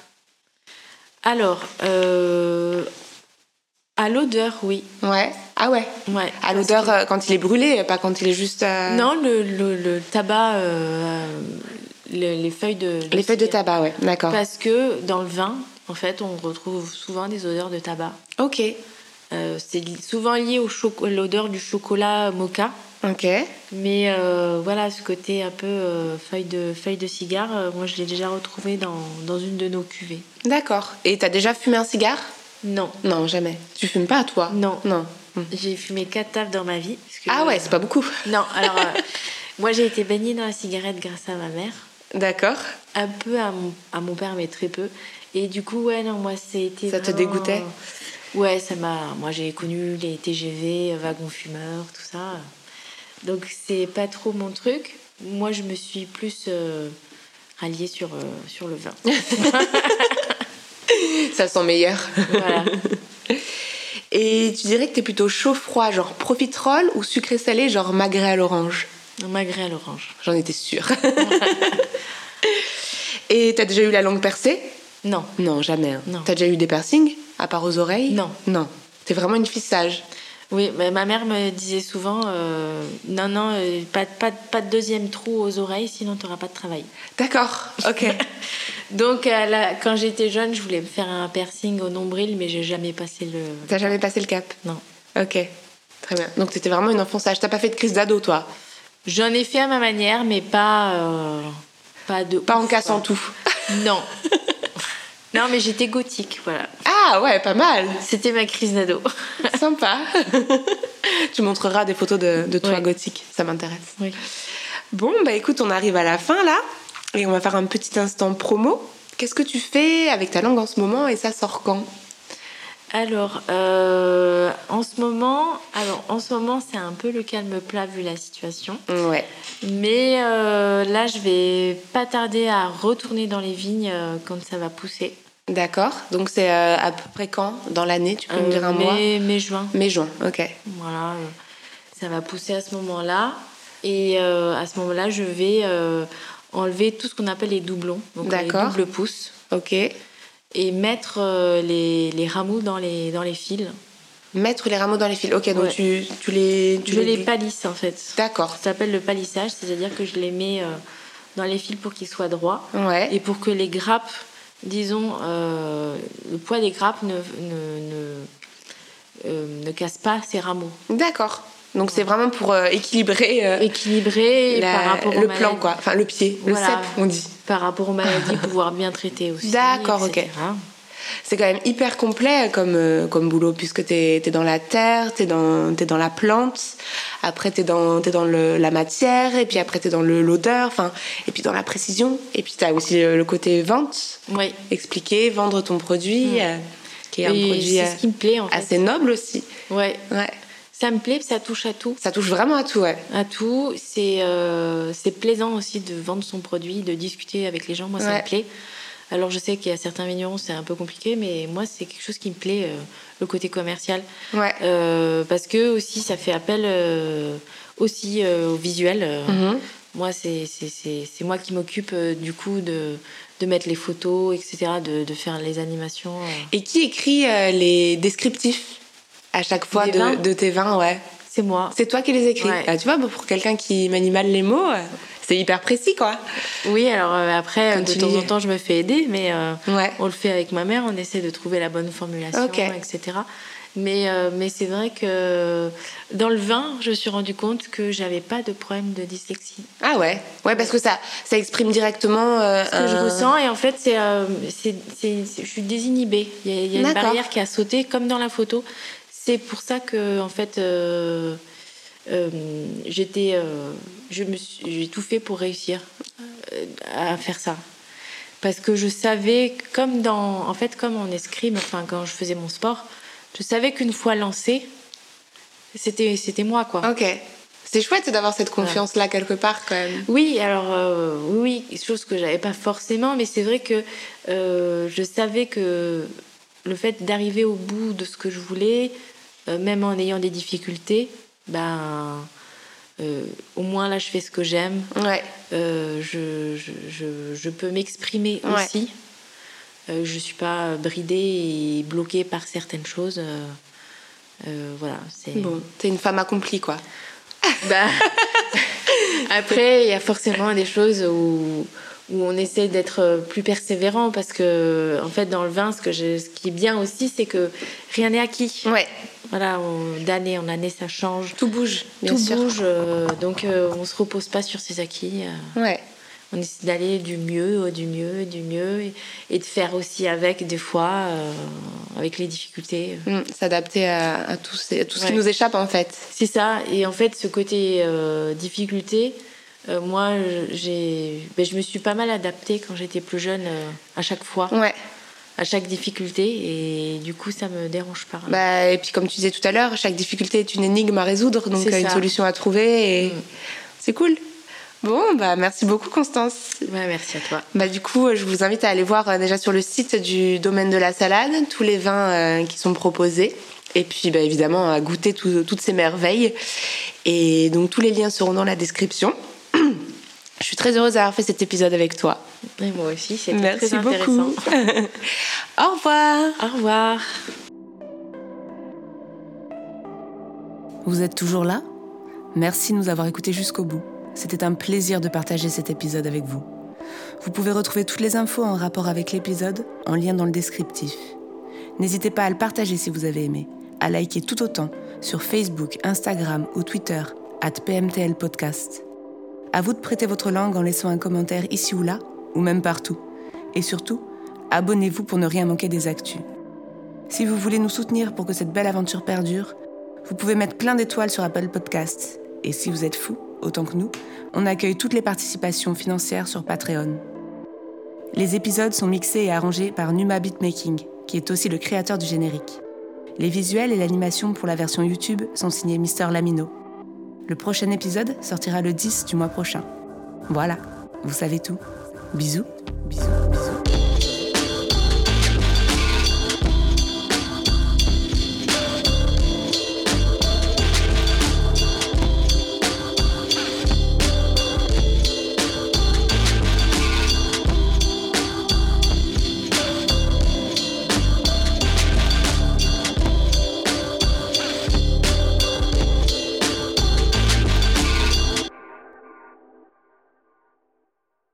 Alors, euh, à l'odeur, oui. Ouais. Ah ouais? Ouais. À l'odeur euh, quand il est brûlé, pas quand il est juste. euh, Non, le, le, le tabac, euh, le- les feuilles de. Les feuilles de tabac, ouais. D'accord. Parce que dans le vin, en fait, on retrouve souvent des odeurs de tabac. Ok. C'est souvent lié au l'odeur du chocolat mocha. Ok. Mais euh, voilà, ce côté un peu euh, feuille, de, feuille de cigare, euh, moi je l'ai déjà retrouvé dans, dans une de nos cuvées. D'accord. Et t'as déjà fumé un cigare? Non, Non, jamais. Tu fumes pas, toi? Non. Non. J'ai fumé quatre tables dans ma vie. parce que- Ah ouais, c'est pas beaucoup. [LAUGHS] Non, alors moi j'ai été baignée dans la cigarette grâce à ma mère. D'accord. Un peu à mon, à mon père, mais très peu. Et du coup, ouais, non, moi c'était. Ça te dégoûtait? Ouais, ça m'a. Moi j'ai connu les TGV, wagons fumeurs, tout ça. Donc c'est pas trop mon truc. Moi je me suis plus euh, ralliée sur, euh, sur le vin. [LAUGHS] Ça sent meilleur. voilà. [LAUGHS] Et tu dirais que t'es plutôt chaud-froid, genre profiterole ou sucré-salé, genre magret à l'orange? Magret à l'orange. J'en étais sûre. [LAUGHS] Et t'as déjà eu la langue percée? Non. Non, jamais. hein. Non. T'as déjà eu des piercings À part aux oreilles? Non. Non. T'es vraiment une fille sage. Oui, mais ma mère me disait souvent euh, non, non, euh, pas, pas, pas de deuxième trou aux oreilles, sinon tu n'auras pas de travail. D'accord, ok. [LAUGHS] Donc, quand j'étais jeune, je voulais me faire un piercing au nombril, mais j'ai jamais passé le. T'as jamais passé le cap? Non. Ok, très bien. Donc t'étais vraiment une enfant sage. T'as pas fait de crise d'ado, toi? J'en ai fait à ma manière, mais pas. euh, pas de. Pas en cassant quoi. tout. Non. [LAUGHS] non, mais j'étais gothique, voilà. Ah ouais, pas mal. C'était ma crise d'ado. Sympa. [LAUGHS] tu montreras des photos de, de toi Ouais. gothique, ça m'intéresse. Oui. Bon, bah écoute, on arrive à la fin là. Et on va faire un petit instant promo. Qu'est-ce que tu fais avec ta langue en ce moment et ça sort quand? Alors, euh, en ce moment, alors en ce moment, c'est un peu le calme plat vu la situation. Ouais. Mais euh, là, je vais pas tarder à retourner dans les vignes euh, quand ça va pousser. D'accord. Donc c'est à peu près quand dans l'année Tu peux me dire un mois mai, juin. Mai, juin, ok. Voilà, ça va pousser à ce moment-là. Et à ce moment-là, je vais enlever tout ce qu'on appelle les doublons, donc les D'accord. doubles pousses, Ok. Et mettre euh, les, les rameaux dans les, dans les fils. Mettre les rameaux dans les fils. Ok, donc Ouais. tu, tu les. Tu je les palisse en fait. D'accord. Ça s'appelle le palissage, c'est-à-dire que je les mets euh, dans les fils pour qu'ils soient droits Ouais. et pour que les grappes, disons, euh, le poids des grappes ne, ne, ne, euh, ne casse pas ces rameaux. D'accord. Donc c'est vraiment pour euh, équilibrer euh, Équilibré la- par rapport aux le plan, quoi. Enfin, le pied, le cep, on dit. Par rapport aux maladies, [LAUGHS] pouvoir bien traiter aussi. D'accord, ok. C'est quand même hyper complet comme, euh, comme boulot, puisque t'es es dans la terre, t'es dans, t'es dans la plante, après t'es dans, t'es dans le, la matière, et puis après t'es dans le- l'odeur, et puis dans la précision, et puis t'as aussi le, le côté vente, Oui. expliquer, vendre ton produit, euh, qui est un produit ce qui me plaît en fait. assez noble aussi. Ouais. Ouais. Ça me plaît, ça touche à tout. Ça touche vraiment à tout, ouais. À tout. C'est euh, plaisant aussi de vendre son produit, de discuter avec les gens. Moi, ça me plaît. Alors, je sais qu'il y a certains vignerons, c'est un peu compliqué, mais moi, c'est quelque chose qui me plaît, euh, le côté commercial. Ouais. Euh, parce que aussi, ça fait appel euh, aussi au visuel. Euh, Mhm. Moi, c'est moi qui m'occupe du coup de, de mettre les photos, etc., de, de faire les animations. Et qui écrit les descriptifs? À chaque fois de, de tes vins, ouais C'est moi. C'est toi qui les écris. Ouais. Ah, tu vois, pour quelqu'un qui manie mal les mots, euh, c'est hyper précis, quoi. Oui, alors euh, après, Quand de temps lis- en temps, je me fais aider, mais euh, Ouais. on le fait avec ma mère, on essaie de trouver la bonne formulation, Ok. etc. Mais, euh, mais c'est vrai que dans le vin, je me suis rendu compte que j'avais pas de problème de dyslexie. Ah ouais Ouais, parce que ça, ça exprime directement. Euh, Ce que je ressens, et en fait, c'est, euh, c'est, je suis désinhibée. Il y a, y a une barrière qui a sauté, comme dans la photo. C'est pour ça que, en fait, j'étais. je me j'ai tout fait pour réussir à faire ça parce que je savais comme dans en fait comme en escrime enfin quand je faisais mon sport je savais qu'une fois lancé, c'était c'était moi quoi. Ok. C'est chouette d'avoir cette confiance là quelque part quand même. Oui, alors euh, oui, chose que j'avais pas forcément, mais c'est vrai que euh, je savais que le fait d'arriver au bout de ce que je voulais, euh, même en ayant des difficultés, ben au moins là je fais ce que j'aime. Ouais. Je, je, je, peux m'exprimer aussi. Euh, je ne suis pas bridée et bloquée par certaines choses. Euh, euh, voilà. C'est... Bon, t'es une femme accomplie, quoi. bah, [LAUGHS] après, il y a forcément des choses où, où on essaie d'être plus persévérant parce que, en fait, dans le vin, ce, que ce qui est bien aussi, c'est que rien n'est acquis. Ouais. Voilà, d'année en année, ça change. Tout bouge. Tout bouge. donc, on se repose pas sur ses acquis. Ouais on essaie d'aller du mieux, du mieux, du mieux, et, de faire aussi avec, des fois, euh, avec les difficultés. Mmh, s'adapter à, tout, tout ce qui nous échappe, en fait. C'est ça. Et en fait, ce côté euh, difficulté, euh, moi, j'ai, ben, je me suis pas mal adaptée quand j'étais plus jeune, à chaque fois. Ouais. À chaque difficulté, et du coup, ça me dérange pas. Bah, et puis, comme tu disais tout à l'heure, chaque difficulté est une énigme à résoudre, donc une solution à trouver, et mmh. c'est cool. Bon, bah merci beaucoup Constance. merci à toi. Bah du coup, je vous invite à aller voir euh, déjà sur le site du domaine de la salade tous les vins euh, qui sont proposés. Et puis bah, évidemment à goûter toutes ces merveilles. Et donc tous les liens seront dans la description. Je suis très heureuse d'avoir fait cet épisode avec toi. Et moi aussi, c'est très intéressant. Beaucoup. [LAUGHS] Au revoir. Au revoir. Vous êtes toujours là? Merci de nous avoir écoutés jusqu'au bout. C'était un plaisir de partager cet épisode avec vous. Vous pouvez retrouver toutes les infos en rapport avec l'épisode en lien dans le descriptif. N'hésitez pas à le partager si vous avez aimé, à liker tout autant sur Facebook, Instagram ou Twitter, at PMTL Podcast. À vous de prêter votre langue en laissant un commentaire ici ou là, ou même partout. Et surtout, abonnez-vous pour ne rien manquer des actus. Si vous voulez nous soutenir pour que cette belle aventure perdure, vous pouvez mettre plein d'étoiles sur Apple Podcasts. Et si vous êtes fou, autant que nous, on accueille toutes les participations financières sur Patreon. Les épisodes sont mixés et arrangés par Numa Beatmaking, qui est aussi le créateur du générique. Les visuels et l'animation pour la version YouTube sont signés Mister Lamino. Le prochain épisode sortira le 10 du mois prochain. Voilà, vous savez tout. Bisous, bisous, bisous.